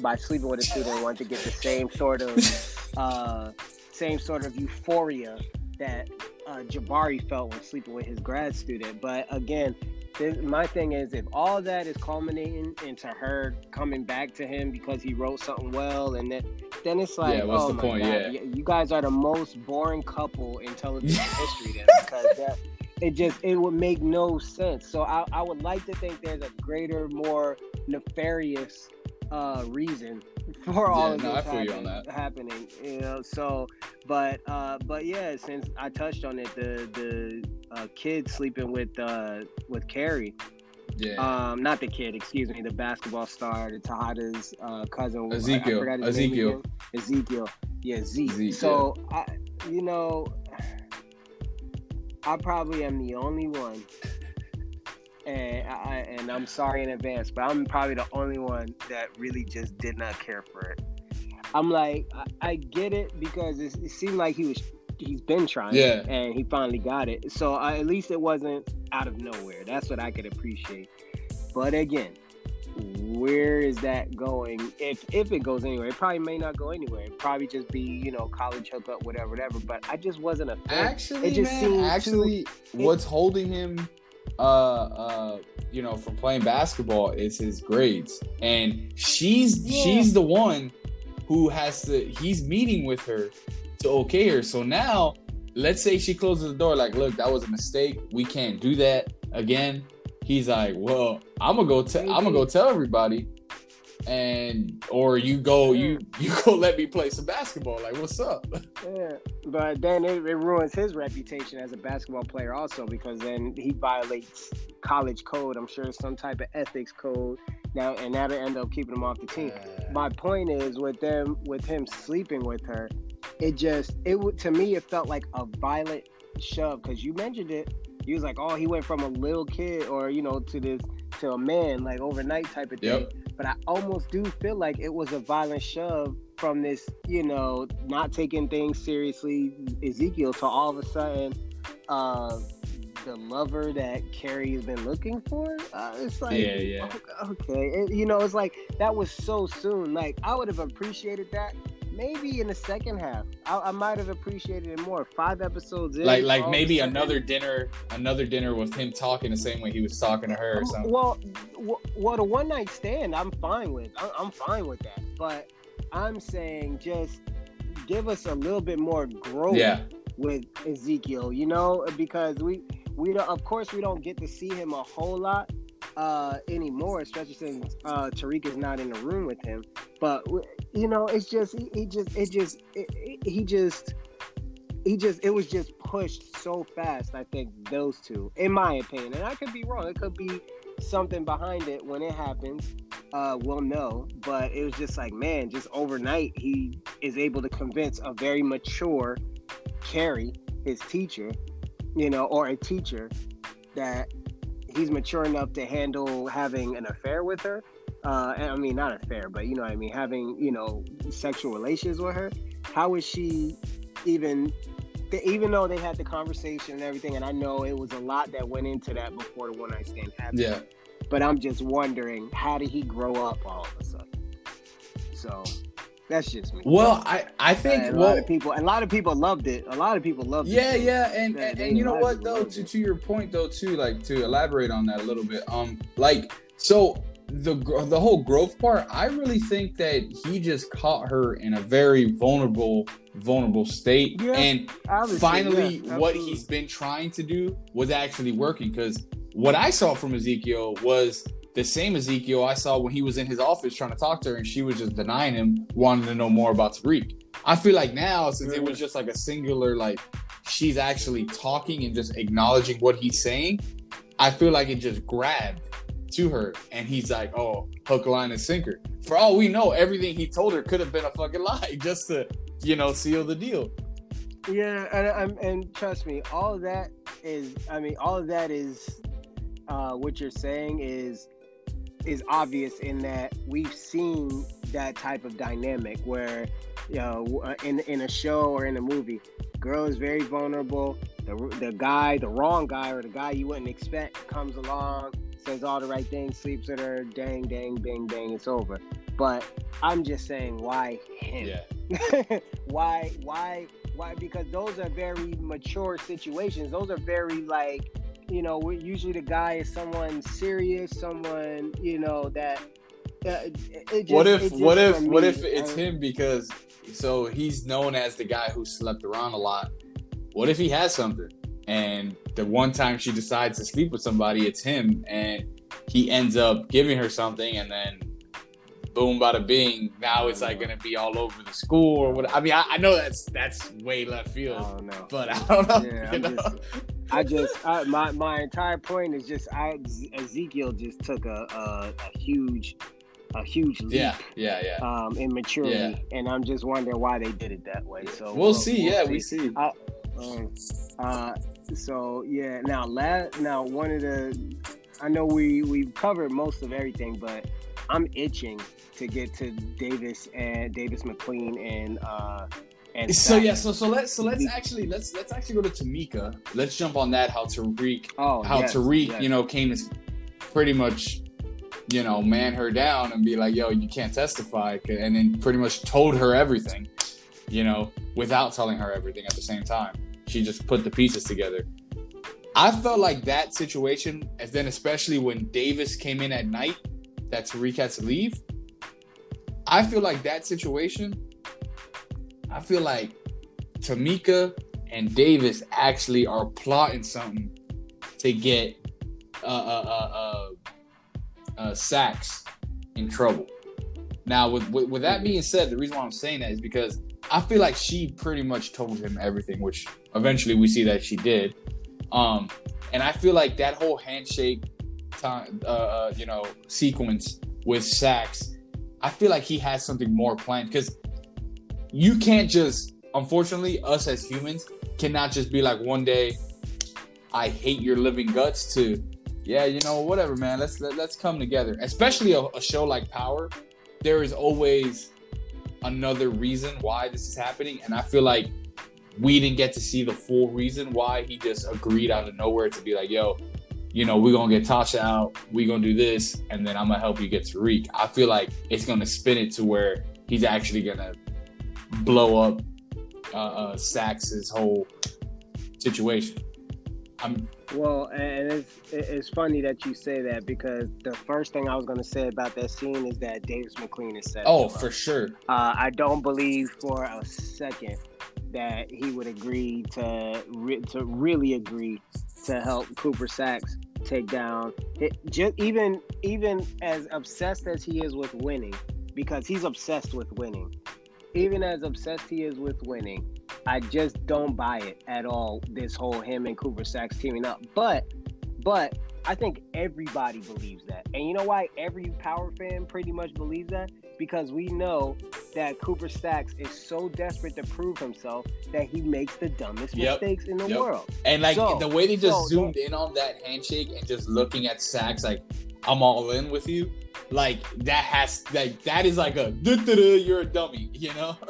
by sleeping with a student wanted to get the same sort of uh, same sort of euphoria that uh, Jabari felt when sleeping with his grad student. But again, this, my thing is if all that is culminating into her coming back to him because he wrote something well, and then then it's like, Yeah, what's oh the my point? God, Yeah. y- you guys are the most boring couple in television history. Then because that it just it would make no sense. So I, I would like to think there's a greater, more nefarious uh, reason for all Yeah, of no, this I feel you happen- happening. You know, so but uh, but yeah, since I touched on it, the the uh, kid sleeping with uh, with Carrie, Yeah. um, not the kid, excuse me, the basketball star, the Tejada's uh, cousin, I- I Ezekiel. Ezekiel. Ezekiel, yeah, Zeke. Zeke, so I, you know, I probably am the only one, and I and I'm sorry in advance, but I'm probably the only one that really just did not care for it. I'm like, I, I get it because it, it seemed like he was, he's been trying, Yeah. and he finally got it. So I, at least it wasn't out of nowhere. That's what I could appreciate. But again, where is that going? If if it goes anywhere, it probably may not go anywhere. It probably just be you know college hookup, whatever, whatever. But I just wasn't a fan. Actually, it just man, actually, what's holding him, uh, uh, you know, from playing basketball is his grades, and she's Yeah. she's the one who has to. He's meeting with her to okay her. So now, let's say she closes the door, like, look, that was a mistake. We can't do that again. He's like, well, I'm gonna go. Te- I'm gonna go tell everybody. And or you go you you go let me play some basketball. Like what's up? Yeah, but then it, it ruins his reputation as a basketball player also because then he violates college code. I'm sure some type of ethics code now, and that'll end up keeping him off the team. Uh, My point is with them with him sleeping with her, it just it would to me it felt like a violent shove because you mentioned it. He was like, oh, he went from a little kid or you know to this to a man like overnight type of thing. Yep. But I almost do feel like it was a violent shove from this, you know, not taking things seriously Ezekiel to all of a sudden uh the lover that Carrie has been looking for. Uh, it's like, Yeah, yeah. okay, It- you know, it's like that was so soon. Like I would have appreciated that maybe in the second half. I, I might have appreciated it more. Five episodes in, like like a maybe another dinner another dinner with him talking the same way he was talking to her or something. Well, w- well, the one night stand, I'm fine with. I'm, I'm fine with that. But I'm saying just give us a little bit more growth Yeah. with Ezekiel. You know, because we we don't. Of course, we don't get to see him a whole lot uh anymore, especially since uh Tariq is not in the room with him. But you know, it's just he, he just it just it, he just he just it was just pushed so fast. I think those two, in my opinion, and I could be wrong. It could be something behind it when it happens. Uh, we'll know. But it was just like, man, just overnight, he is able to convince a very mature Carrie, his teacher, you know, or a teacher, that he's mature enough to handle having an affair with her. Uh, and I mean, not affair, but you know what I mean, having, you know, sexual relations with her. How is she even even though they had the conversation and everything, and I know it was a lot that went into that before the one night stand happened. Yeah. But I'm just wondering, how did he grow up all of a sudden? So that's just me. Well, I I think And a well lot of people, a lot of people loved it. A lot of people loved Yeah, it. yeah, and Yeah, and, they and you know what though, to to your point though too, like to elaborate on that a little bit. Um, like so the the whole growth part, I really think that he just caught her in a very vulnerable vulnerable state, Yeah, and finally, yeah, what he's been trying to do was actually working. Because what I saw from Ezekiel was the same Ezekiel I saw when he was in his office trying to talk to her, and she was just denying him, wanting to know more about Tariq. I feel like now, since it was just like a singular, like she's actually talking and just acknowledging what he's saying, I feel like it just grabbed to her, and he's like, "Oh, hook, line, and sinker." For all we know, everything he told her could have been a fucking lie, just to, you know, seal the deal. Yeah, and, and and trust me, all of that is. I mean, all of that is. Uh, what you're saying is is obvious in that we've seen that type of dynamic where, you know, uh, in in a show or in a movie, girl is very vulnerable. The the guy, the wrong guy, or the guy you wouldn't expect comes along, says all the right things, sleeps with her, dang, dang, bang, bang, it's over. But I'm just saying, why him? Yeah. why why why because those are very mature situations those are very like you know usually the guy is someone serious someone you know that uh, just, what if what if what if it's him because so he's known as the guy who slept around a lot what if he has something and the one time she decides to sleep with somebody it's him and he ends up giving her something and then boom bada bing now it's like gonna be all over the school or what i mean i, I know that's that's way left I field don't know. but i don't know Yeah, you know? just, I just, I, my my entire point is just, I Ezekiel just took a a, a huge, a huge leap yeah yeah yeah um, in maturity, Yeah. and I'm just wondering why they did it that way. So we'll see yeah we see Um, uh, so yeah, now la- now one of the I know we we've covered most of everything, but I'm itching to get to Davis and Davis McQueen and uh and so yeah so so let's so let's actually let's let's actually go to tamika let's jump on that how tariq oh how yes, Tariq, yes. you know, came to pretty much, you know, man her down and be like, "Yo, you can't testify," and then pretty much told her everything, you know, without telling her everything at the same time. She just put the pieces together. I felt like that situation, and then especially when Davis came in at night, that Tariq had to leave. I feel like that situation. I feel like Tamika and Davis actually are plotting something to get uh, uh, uh, uh, uh, Saxe in trouble. Now, with, with with that being said, the reason why I'm saying that is because I feel like she pretty much told him everything, which eventually we see that she did. Um, and I feel like that whole handshake time, uh, uh, you know, sequence with Saxe, I feel like he has something more planned because you can't just, unfortunately, us as humans cannot just be like one day, I hate your living guts to, yeah, you know, whatever, man. Let's let, us let us come together. Especially a, a show like Power, there is always another reason why this is happening, and I feel like we didn't get to see the full reason why he just agreed out of nowhere to be like, yo, you know, we're gonna get Tasha out, we're gonna do this, and then I'm gonna help you get Tariq. I feel like it's gonna spin it to where he's actually gonna blow up uh, uh Saxe's whole situation. I'm well, and it's it's funny that you say that because the first thing I was going to say about that scene is that Davis MacLean is set. Oh, for sure. Uh, I don't believe for a second that he would agree to re- to really agree to help Cooper Saxe take down just even even as obsessed as he is with winning because he's obsessed with winning. Even as obsessed he is with winning I just don't buy it at all. This whole him and Cooper Saxe teaming up, but but I think everybody believes that, and you know why every Power fan pretty much believes that because we know that Cooper Saxe is so desperate to prove himself that he makes the dumbest yep. mistakes in the yep. world. And like so, the way they just so zoomed in on that handshake and just looking at Saxe like I'm all in with you, like that has like that is like a you're a dummy, you know.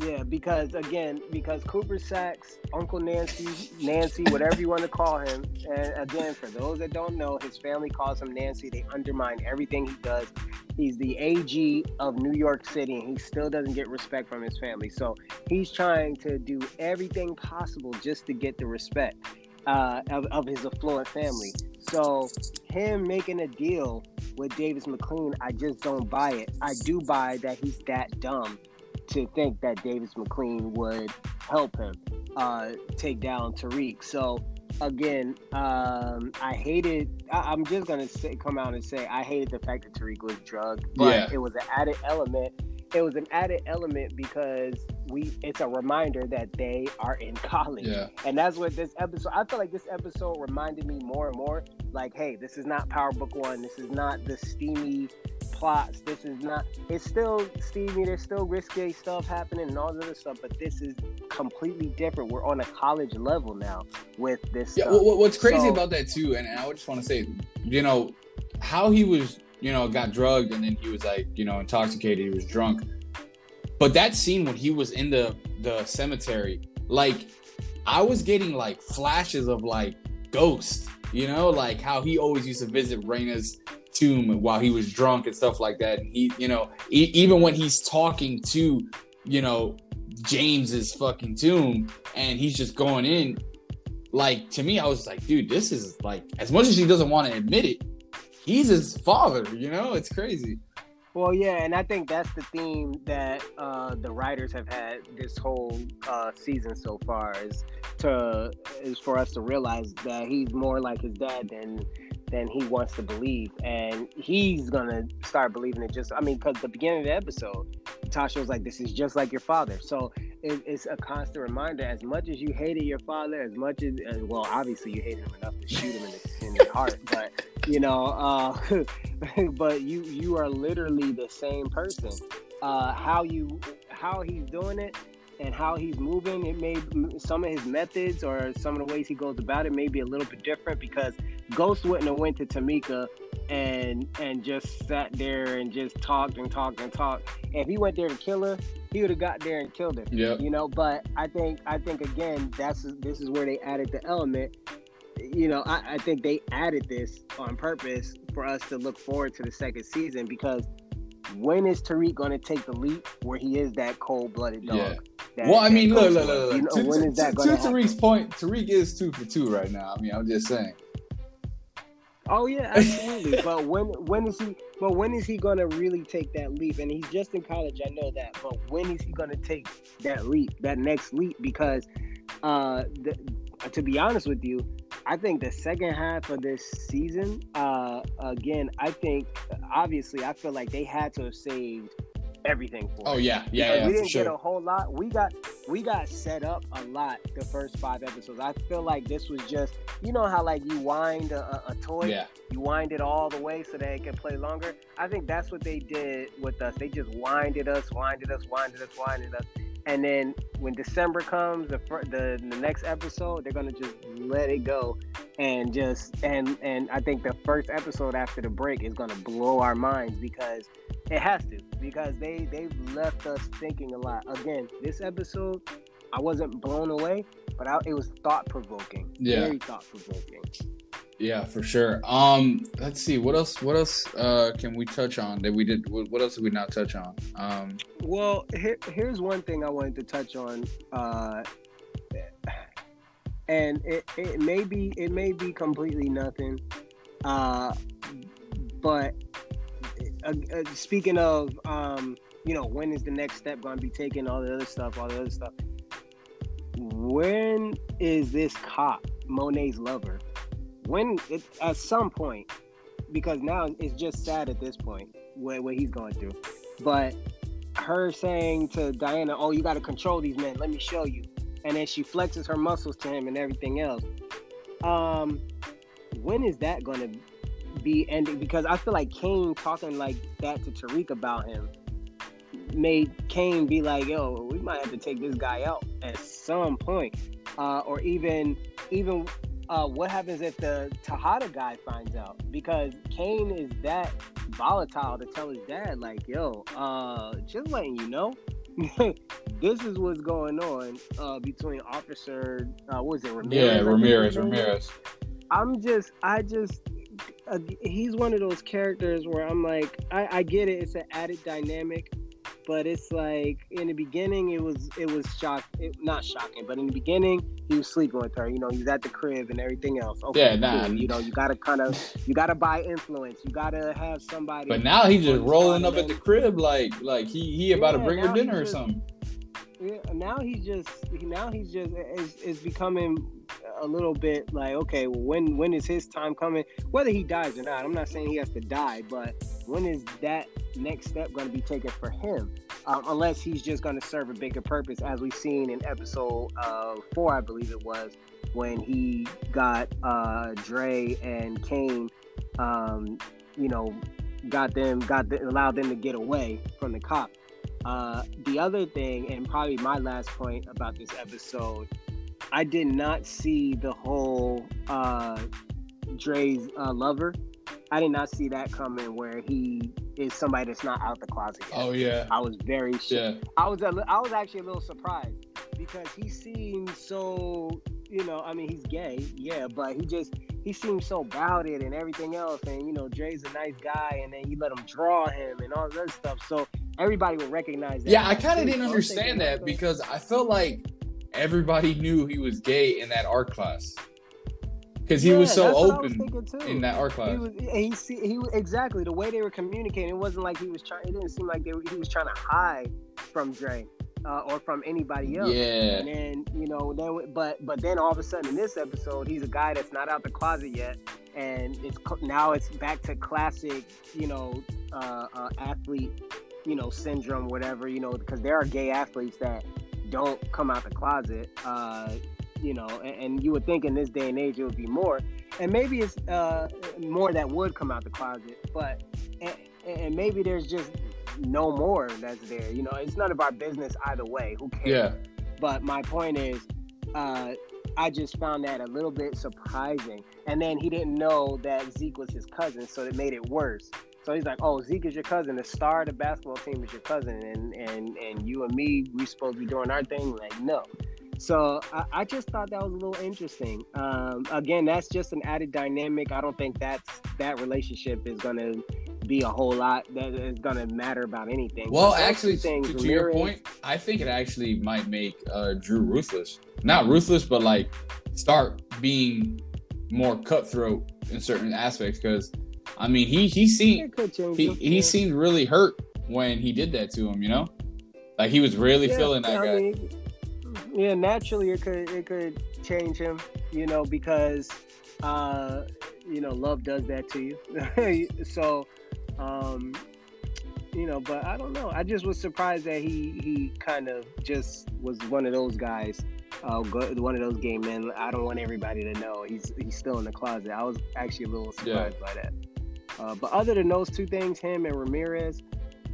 Yeah, because again, because Cooper Saxe, Uncle Nancy, Nancy, whatever you want to call him, and again, for those that don't know, his family calls him Nancy. They undermine everything he does. He's the AG of New York City, and he still doesn't get respect from his family. So he's trying to do everything possible just to get the respect uh, of, of his affluent family. So him making a deal with Davis MacLean, I just don't buy it. I do buy that he's that dumb to think that Davis MacLean would help him uh, take down Tariq. So again, um, I hated. I, am just gonna say, come out and say I hated the fact that Tariq was drugged, but yeah. it was an added element. It was an added element because we. It's a reminder that they are in college, yeah. and that's what this episode. I feel like this episode reminded me more and more. Like, hey, this is not Power Book One. This is not the steamy plots. This is not. It's still steamy. There's still risque stuff happening and all the other stuff, but this is completely different. We're on a college level now with this. Yeah. Well, what's crazy so, about that too, and I just want to say, you know, how he was, you know, got drugged and then he was like, you know, intoxicated. He was drunk. But that scene when he was in the the cemetery, like, I was getting like flashes of like Ghost. You know, like how he always used to visit Raina's tomb while he was drunk and stuff like that. And he, you know, e- even when he's talking to, you know, James's fucking tomb and he's just going in, like to me, I was like, dude, this is like as much as he doesn't want to admit it, he's his father, you know? It's crazy. Well, yeah, and I think that's the theme that uh, the writers have had this whole uh, season so far is to is for us to realize that he's more like his dad than than he wants to believe, and he's gonna start believing it. Just, I mean, because the beginning of the episode, Tasha was like, "This is just like your father." So it, it's a constant reminder. As much as you hated your father, as much as uh, well, obviously you hated him enough to shoot him in the, in heart, but you know, uh, but you you are literally the same person. Uh, how you how he's doing it and how he's moving. It may some of his methods or some of the ways he goes about it may be a little bit different because Ghost wouldn't have went to Tamika and and just sat there and just talked and talked and talked. if he went there to kill her, he would have got there and killed her. Yeah. You know, but I think I think again that's this is where they added the element. You know, I, I think they added this on purpose for us to look forward to the second season because when is Tariq going to take the leap where he is that cold blooded dog? Yeah. That, well, I mean, look, look, look, look. You know, to, to, to, to Tariq's point, Tariq is two for two right now. I mean, I'm just saying. Oh yeah, absolutely. but when when is he? But when is he gonna really take that leap? And he's just in college, I know that. But when is he gonna take that leap, that next leap? Because, uh, the, to be honest with you, I think the second half of this season, uh, again, I think obviously I feel like they had to have saved everything for. Oh yeah, yeah, yeah, we didn't sure. get a whole lot. We got we got set up a lot the first five episodes. I feel like this was just you know how like you wind a, a, a toy, yeah, you wind it all the way so that it can play longer. I think that's what they did with us. They just winded us, winded us, winded us, winded us, and then when December comes, the fir- the the next episode, they're gonna just let it go and just and and I think the first episode after the break is gonna blow our minds because it has to because they they've left us thinking a lot. Again, this episode, I wasn't blown away, but I, it was thought provoking. Yeah. very thought provoking. yeah, for sure. Um, let's see, what else? What else uh can we touch on that we did? What what else did we not touch on? Um, Well, here, here's one thing I wanted to touch on, uh, and it, it may be it may be completely nothing, uh, but uh, uh, speaking of, um, you know, when is the next step going to be taken? All the other stuff, all the other stuff. When is this cop Monet's lover? When it, at some point, because now it's just sad at this point what, what he's going through, but her saying to Diana, "Oh, you got to control these men. Let me show you." And then she flexes her muscles to him and everything else. Um, when is that going to be ending? Because I feel like Cane talking like that to Tariq about him made Cane be like, "Yo, we might have to take this guy out at some point," uh, or even even. Uh, what happens if the Tejada guy finds out? Because Cane is that volatile to tell his dad, like, yo, uh, just letting you know, this is what's going on uh, between Officer, uh, what was it, Ramirez? Yeah, Ramirez, his name was? Ramirez. I'm just, I just, uh, he's one of those characters where I'm like, I, I get it, it's an added dynamic, but it's like in the beginning it was, it was shock, it, not shocking, but in the beginning he was sleeping with her. You know, he's at the crib and everything else. Okay, Yeah, nah. cool. You know, you gotta kind of, you gotta buy influence. You gotta have somebody. But now he's just rolling up at the crib like like he he about to bring her dinner he or something. Yeah, now he's just now he's just is, is becoming a little bit like okay, well, when when is his time coming? Whether he dies or not, I'm not saying he has to die, but when is that next step going to be taken for him? Um, unless he's just going to serve a bigger purpose, as we've seen in episode uh, four, I believe it was, when he got uh, Dre and Cane, um, you know, got them got the, allowed them to get away from the cop. Uh, the other thing, and probably my last point about this episode, I did not see the whole uh, Dre's uh, lover. I did not see that coming, where he is somebody that's not out the closet yet. Oh yeah, I was very shocked. yeah, I was a, I was actually a little surprised because he seemed so you know I mean he's gay yeah but he just he seemed so about it and everything else and you know Dre's a nice guy and then you let him draw him and all that stuff so everybody would recognize that yeah. I kind of didn't So I'm thinking, understand that because I felt like everybody knew he was gay in that art class because he Yeah, was so I was open in that art class. He was he he exactly the way they were communicating. It wasn't like he was trying. It didn't seem like they were, he was trying to hide from Dre uh, or from anybody else. yeah, And then you know, then but but then all of a sudden in this episode, he's a guy that's not out the closet yet, and it's now it's back to classic, you know, uh, uh, athlete, you know, syndrome, whatever, you know, because there are gay athletes that don't come out the closet, uh, you know, and, and you would think in this day and age it would be more, and maybe it's uh, more that would come out the closet, but and, and maybe there's just no more that's there. You know, it's none of our business either way. Who cares? yeah, But my point is, uh, I just found that a little bit surprising. And then he didn't know that Zeke was his cousin, so it made it worse. So he's like, "Oh, Zeke is your cousin. The star of the basketball team is your cousin, and and and you and me, we supposed to be doing our thing." Like, no. So I, I just thought that was a little interesting. Um, again, that's just an added dynamic. I don't think that's that relationship is gonna be a whole lot that is gonna matter about anything. Well, actually, things, to, to your point, I think it actually might make uh, Dru ruthless. Not ruthless, but like start being more cutthroat in certain aspects. Because I mean, he he seemed it could change. he he seemed really hurt when he did that to him. You know, like he was really Yeah, feeling that I guy. mean, yeah, naturally it could it could change him, you know, because uh, you know love does that to you. so, um, you know, but I don't know. I just was surprised that he he kind of just was one of those guys. Uh, one of those game men. I don't want everybody to know he's he's still in the closet. I was actually a little surprised yeah. by that. Uh, but other than those two things, him and Ramirez,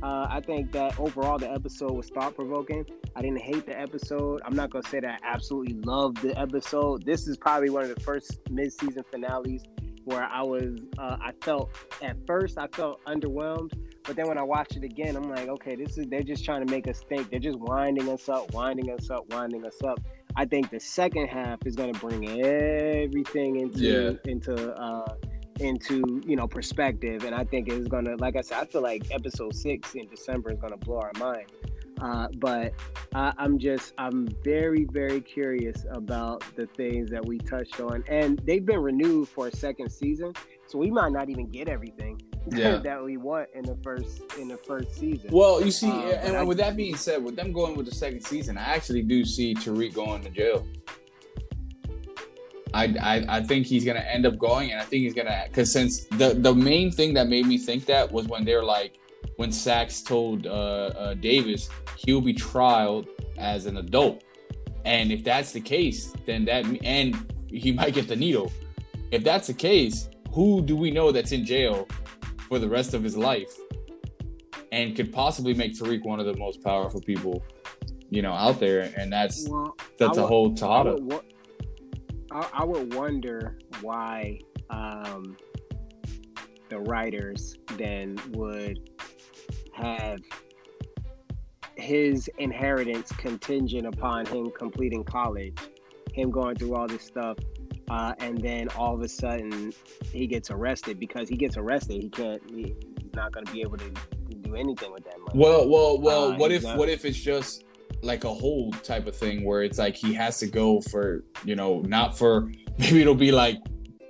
uh, I think that overall the episode was thought provoking. I didn't hate the episode. I'm not gonna say that I absolutely loved the episode. This is probably one of the first mid-season finales where I was, uh, I felt at first I felt underwhelmed, but then when I watched it again, I'm like, okay, this is they're just trying to make us think. They're just winding us up, winding us up, winding us up. I think the second half is gonna bring everything into yeah. into uh, into you know perspective and i think it's gonna like i said i feel like episode six in december is gonna blow our mind. Uh, but I, i'm just i'm very very curious about the things that we touched on and they've been renewed for a second season so we might not even get everything yeah. that we want in the first in the first season. Well you see uh, and, and with that being said with them going with the second season i actually do see tariq going to jail I, I, I think he's gonna end up going, and I think he's gonna because since the the main thing that made me think that was when they're like when Saxe told uh, uh, Davis he'll be trialed as an adult, and if that's the case, then that and he might get the needle. If that's the case, who do we know that's in jail for the rest of his life, and could possibly make Tariq one of the most powerful people, you know, out there? And that's well, that's a whole Tejada. I, I would wonder why um, the writers then would have his inheritance contingent upon him completing college, him going through all this stuff, uh, and then all of a sudden he gets arrested. Because he gets arrested, he can't. He, he's not going to be able to do anything with that money. Well, well, well. Uh, what if? Not, what if it's just like a hold type of thing where it's like he has to go for you know not for maybe it'll be like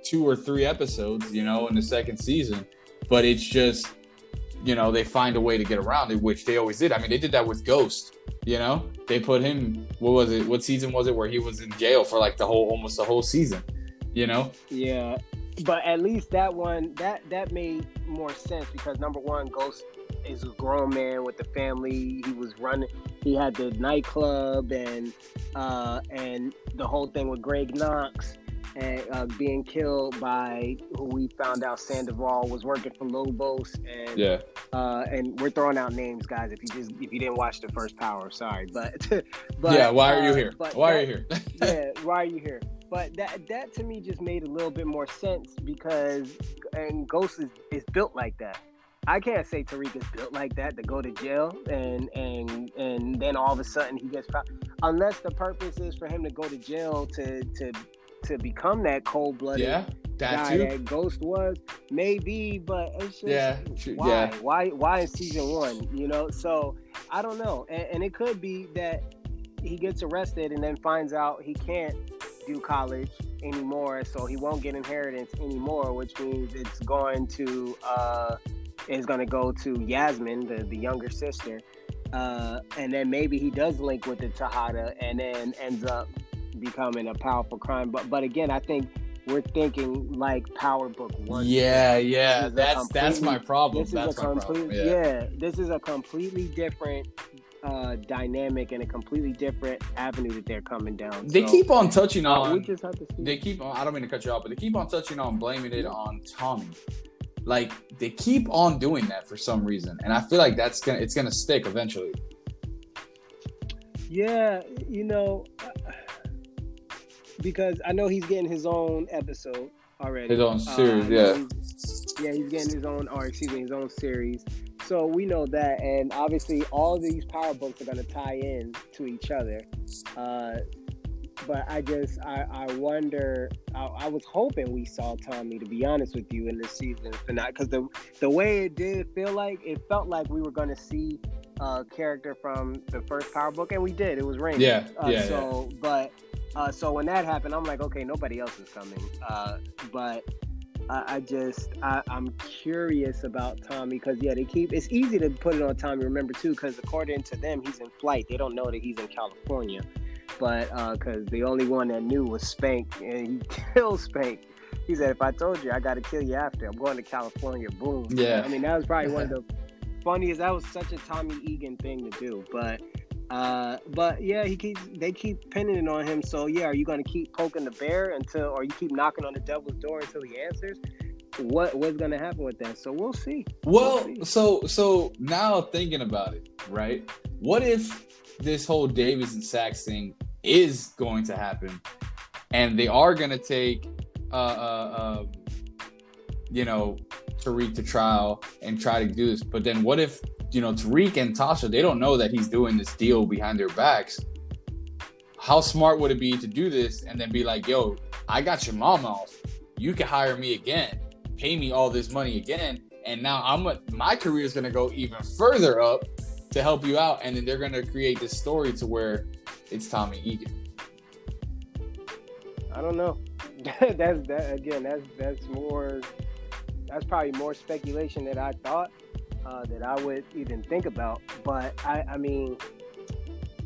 two or three episodes you know in the second season but it's just you know they find a way to get around it which they always did. I mean they did that with ghost you know? They put him what was it what season was it where he was in jail for like the whole almost the whole season you know yeah but at least that one that that made more sense because number one ghost is a grown man with a family. He was running. He had the nightclub and uh, and the whole thing with Greg Knox and uh, being killed by who we found out Sandoval was working for Lobos and yeah uh, and we're throwing out names guys if you just if you didn't watch the first power sorry but but yeah why are you uh, here why that, are you here yeah why are you here but that that to me just made a little bit more sense because and Ghost is, is built like that I can't say Tariq is built like that to go to jail and and and then all of a sudden he gets found. Unless the purpose is for him to go to jail to to to become that cold blooded yeah, that guy too. that Ghost was, maybe, but it's just yeah, why yeah. why why in season one, you know? So I don't know, and, and it could be that he gets arrested and then finds out he can't do college anymore, so he won't get inheritance anymore, which means it's going to. uh is going to go to Yasmin, the, the younger sister. Uh, and then maybe he does link with the Tejada and then ends up becoming a powerful crime. But but again, I think we're thinking like Power Book One. Yeah, yeah, that's that's my problem. This that's is a completely yeah. yeah. this is a completely different uh, dynamic and a completely different avenue that they're coming down. They so, keep on touching on. we just have to see. They keep on. I don't mean to cut you off, but they keep on touching on blaming it on Tommy. Like they keep on doing that for some reason, and I feel like that's gonna it's gonna stick eventually. Yeah, you know, because I know he's getting his own episode already. His own series, uh, yeah. He's, yeah, he's getting his own, or excuse me, his own series. So we know that, and obviously all these power books are going to tie in to each other. Uh, but I just I, I wonder. I, I, was hoping we saw Tommy to be honest with you in this season finale because the the way it did feel like it felt like we were going to see a character from the first Power Book, and we did. It was Raymond. Yeah, uh, yeah. So, yeah. but uh, so when that happened, I'm like, okay, nobody else is coming. Uh, but I, just I, am curious about Tommy because yeah, they keep it's easy to put it on Tommy. Remember too, because according to them, he's in flight. They don't know that he's in California. but because uh, the only one that knew was Spank, and he killed Spank. He said, "If I told you, I got to kill you after. I'm going to California." Boom. Yeah. I mean, that was probably one of the funniest. That was such a Tommy Egan thing to do, but. Uh, but yeah, he keeps they keep pinning it on him. So yeah, are you going to keep poking the bear until, or you keep knocking on the devil's door until he answers? What what's going to happen with that? So we'll see. Well, We'll see. so so now thinking about it, right? What if this whole Davis and Saxe thing is going to happen, and they are going to take, uh, uh, uh, you know, Tariq to trial and try to do this? But then what if you know Tariq and Tasha they don't know that he's doing this deal behind their backs? How smart would it be to do this and then be like, "Yo, I got your mom off. You can hire me again, pay me all this money again, and now I'm a, my career is going to go even further up to help you out." And then they're going to create this story to where it's Tommy Egan. I don't know. that's that again. That's that's more. That's probably more speculation than I thought uh, that I would even think about. But I, I mean,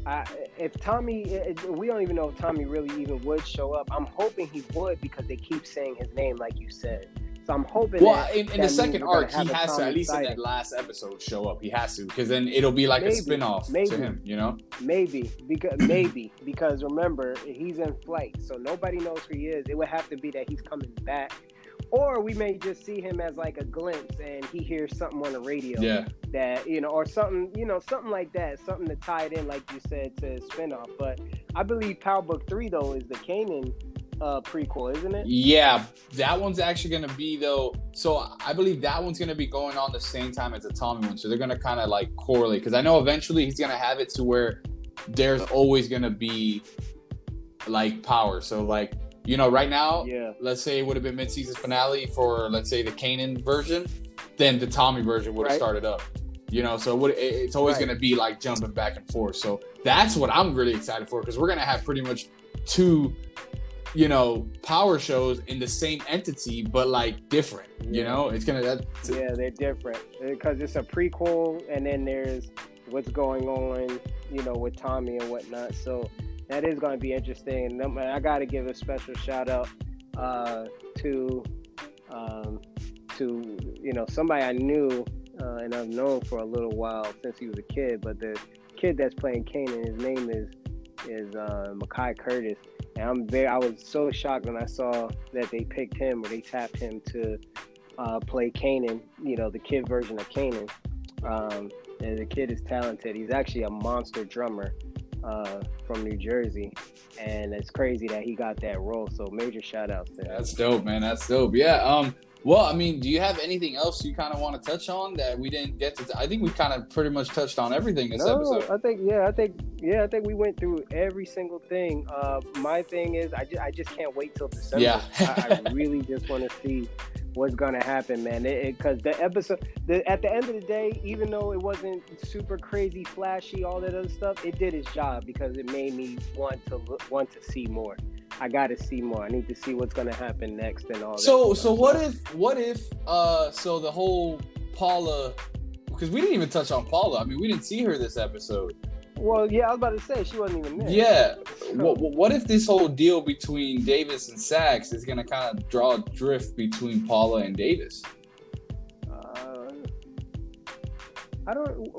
I, if Tommy, we don't even know if Tommy really even would show up. I'm hoping he would because they keep saying his name, like you said. So I'm hoping. Well, that, in, in that the second arc, he has to at least in sighting. that last episode show up. He has to because then it'll be like Maybe, a spin-off maybe. to him. You know? Maybe because maybe because remember he's in flight, so nobody knows who he is. It would have to be that he's coming back, or we may just see him as like a glimpse and he hears something on the radio Yeah. that you know, or something you know, something like that, something to tie it in, like you said, to spinoff. But I believe Power Book Three though is the Kanan uh, prequel, isn't it? Yeah, that one's actually gonna be though. So I believe that one's gonna be going on the same time as the Tommy one. So they're gonna kind of like correlate because I know eventually he's gonna have it to where there's always gonna be like power. So like you know, right now, Yeah. let's say it would have been mid-season finale for let's say the Kanan version, then the Tommy version would have Right. started up. You know, so it would, it- it's always Right. going to be like jumping back and forth. So that's what I'm really excited for because we're going to have pretty much two, you know, power shows in the same entity, but like different. You know, it's gonna that. Yeah, they're different because it's a prequel, and then there's what's going on, you know, with Tommy and whatnot. So that is going to be interesting. I got to give a special shout out uh, to um, to you know somebody I knew uh, and I've known for a little while since he was a kid. But the kid that's playing Kanan, his name is is uh, Mekai Curtis. And I'm very, I was so shocked when I saw that they picked him or they tapped him to uh, play Kanan, you know, the kid version of Kanan. Um, and the kid is talented. He's actually a monster drummer uh, from New Jersey. And it's crazy that he got that role. So major shout outs to. That's dope, man. That's dope. Yeah. Um. Well, I mean, do you have anything else you kind of want to touch on that we didn't get to? I think we kind of pretty much touched on everything this no, episode. I think yeah, I think yeah, I think we went through every single thing. Uh, my thing is, I just I just can't wait till December. Yeah. I, I really just want to see what's gonna happen, man. Because the episode, the, at the end of the day, even though it wasn't super crazy, flashy, all that other stuff, it did its job because it made me want to look, want to see more. I got to see more. I need to see what's gonna happen next and all that. So stuff. so what if what if uh so the whole Paula because we didn't even touch on Paula. I mean, we didn't see her this episode. Well, yeah, I was about to say she wasn't even there. Yeah. So- What, what if this whole deal between Davis and Saxe is gonna kind of draw a drift between Paula and Davis? Uh, I don't.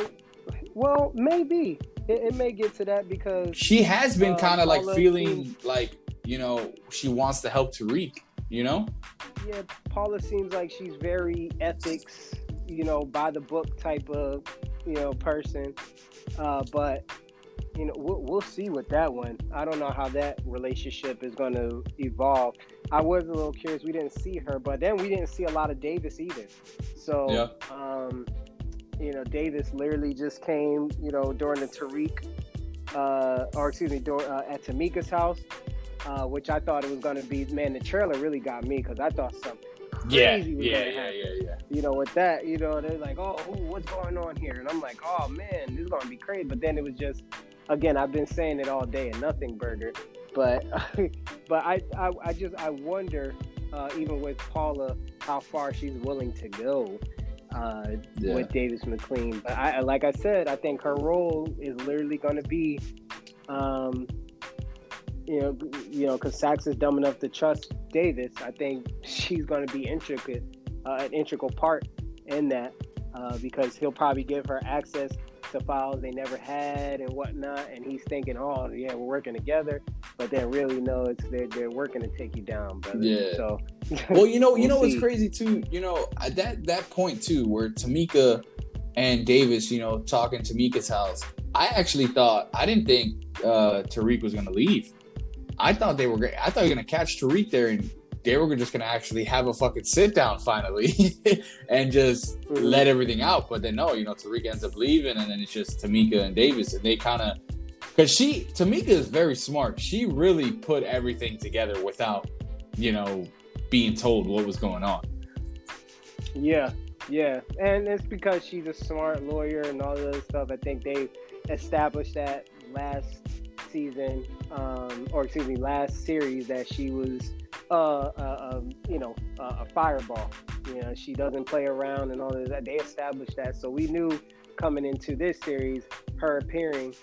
Well, maybe it, it may get to that because She has been Uh, kind of like feeling seems- like you know she wants to help Tariq. You know? yeah, Paula seems like she's very ethics, you know, by the book type of you know person. Uh, but you know, we'll, we'll see with that one. I don't know how that relationship is going to evolve. I was a little curious. We didn't see her, but then we didn't see a lot of Davis either. So, Yeah. um, you know, Davis literally just came, you know, during the Tariq, uh, or excuse me, uh, at Tamika's house, uh, which I thought it was going to be. Man, the trailer really got me because I thought something crazy was yeah, yeah, happen yeah, yeah. you know, with that, you know, they're like, oh, ooh, what's going on here? And I'm like, oh man, this is gonna be crazy. But then it was just, again, I've been saying it all day, a nothing burger. But, but I, I, I just, I wonder, uh, even with Paula, how far she's willing to go uh, Yeah. with Davis MacLean. But I, like I said, I think her role is literally going to be, um, you know, you know, because Saxe is dumb enough to trust Davis. I think she's going to be intricate, uh, an integral part in that uh, because he'll probably give her access to files they never had and whatnot. And he's thinking, oh, yeah, we're working together. But then really, no, it's they're, they're working to take you down, brother. Yeah. So, well, you know, we'll you know what's crazy too. You know, at that that point too, where Tamika and Davis, you know, talking Tamika's house. I actually thought I didn't think uh Tariq was gonna leave. I thought they were. gonna- I thought you were gonna catch Tariq there, and they were just gonna actually have a fucking sit down finally, and just Mhm. let everything out. But then no, you know, Tariq ends up leaving, and then it's just Tameika and Davis, and they kind of because she Tameika is very smart. She really put everything together without, you know, being told what was going on. Yeah, yeah, and it's because she's a smart lawyer and all other stuff. I think they established that last season, um, or excuse me, last series that she was, uh, uh um, you know, uh, a fireball. You know, she doesn't play around and all of that. They established that, so we knew coming into this series, her appearing.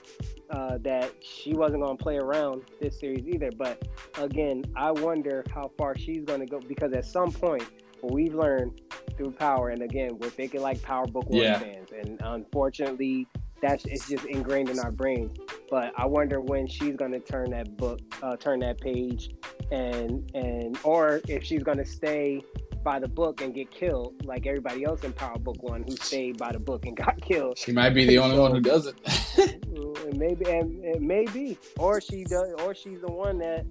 Uh, that she wasn't going to play around this series either. But again, I wonder how far she's going to go because at some point, what we've learned through Power, and again, we're thinking like Power Book One Yeah. fans, and unfortunately, that's it's just ingrained in our brains. But I wonder when she's going to turn that book, uh, turn that page, and and or if she's going to stay by the book and get killed like everybody else in Power Book One who stayed by the book and got killed. She might be the only So- one who does it. Mm, and maybe and, and maybe or she does or she's the one that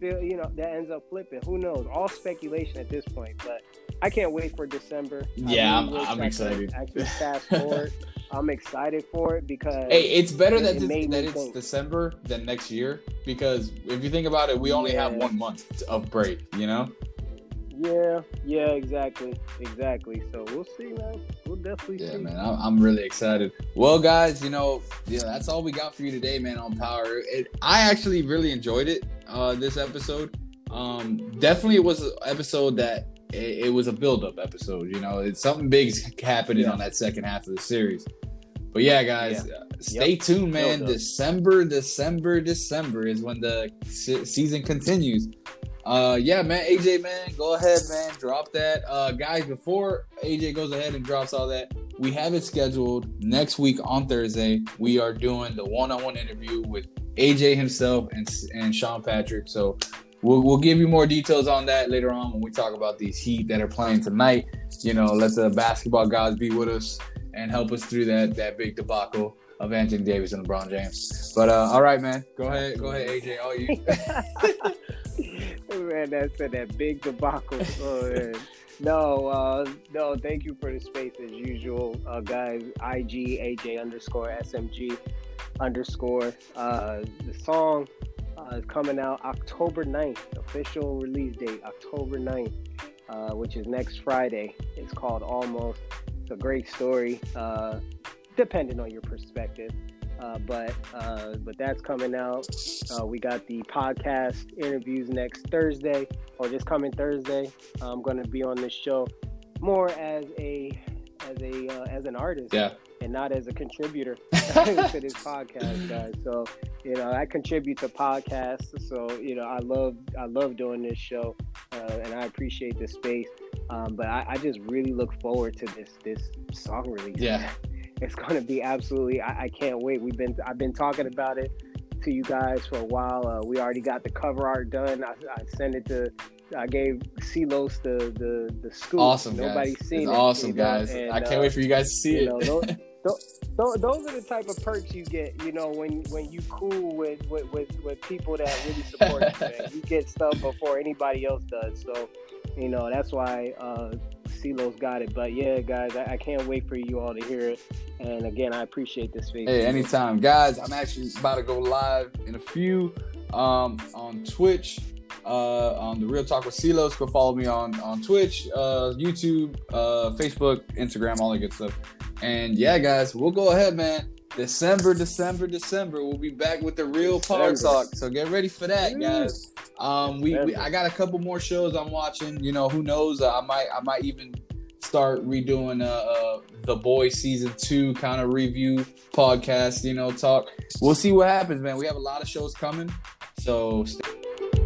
feel you know that ends up flipping who knows all speculation at this point but i can't wait for december Yeah, I'm- I'm excited. actually fast forward i'm excited for it because Hey, it's better It- that, it this, that it's think. December than next year because if you think about it, we only have one month of break. You know. yeah yeah exactly exactly so we'll see man we'll definitely Yeah, see man, I'm, I'm really excited. Well, guys, you know, yeah, that's all we got for you today, man. On Power, it, I actually really enjoyed it. Uh, this episode, um, definitely it was an episode that it, it was a build-up episode. You know, it's something big's happening Yeah. on that second half of the series. But yeah, guys, uh, stay Yep. tuned, man. Build-up. December, December, December is when the se- season continues. Uh, yeah, man, AJ, man, go ahead, man, drop that. Uh, guys, before AJ goes ahead and drops all that, we have it scheduled next week on Thursday. We are doing the one-on-one interview with AJ himself and and Sean Patrick. So we'll we'll give you more details on that later on when we talk about these Heat that are playing tonight. You know, let the basketball gods be with us and help us through that that big debacle of Anthony Davis and LeBron James. But uh, all right, man, go ahead, go ahead, AJ. All you. man, that said that big debacle. Oh. No, uh, no, thank you for the space as usual, uh, guys. IG AJ underscore SMG underscore. Uh, the song uh, coming out October 9th, official release date October 9th, uh, which is next Friday. It's called Almost. It's a great story, uh, depending on your perspective. Uh, but uh, but that's coming out. Uh, we got the podcast interviews next Thursday, or this coming Thursday. I'm going to be on this show more as a as a uh, as an artist Yeah, and not as a contributor to this podcast, guys. So you know, I contribute to podcasts. So you know, I love I love doing this show, uh, and I appreciate the space. Um, but I, I just really look forward to this this song release. Yeah. it's going to be absolutely. I, I can't wait. We've been I've been talking about it to you guys for a while. Uh, we already got the cover art done. I, I sent it to. I gave C-Los the the the scoop. awesome, Nobody's guys. seen It's it. awesome, you know, guys. and, I can't uh, wait for you guys to see you know, it. those, those, those, are the type of perks you get, you know, when when you cool with with, with, with people that really support you. Man. You get stuff before anybody else does. So, you know, that's why uh C-Los got it. But yeah, guys, I, I can't wait for you all to hear it. And again, I appreciate this space. Hey, anytime, guys. I'm actually about to go live in a few um, on Twitch, uh, on the Real Talk with C-Los. Go follow me on on Twitch, uh, YouTube, uh, Facebook, Instagram, all that good stuff. And yeah, guys, we'll go ahead, man. December, December, December. We'll be back with the real December. Talk. So get ready for that, guys. Um, we, we I got a couple more shows I'm watching. You know, who knows? Uh, I might I might even start redoing uh, uh the boys season two kind of review podcast. You know, talk. We'll see what happens, man. We have a lot of shows coming. So. Stay-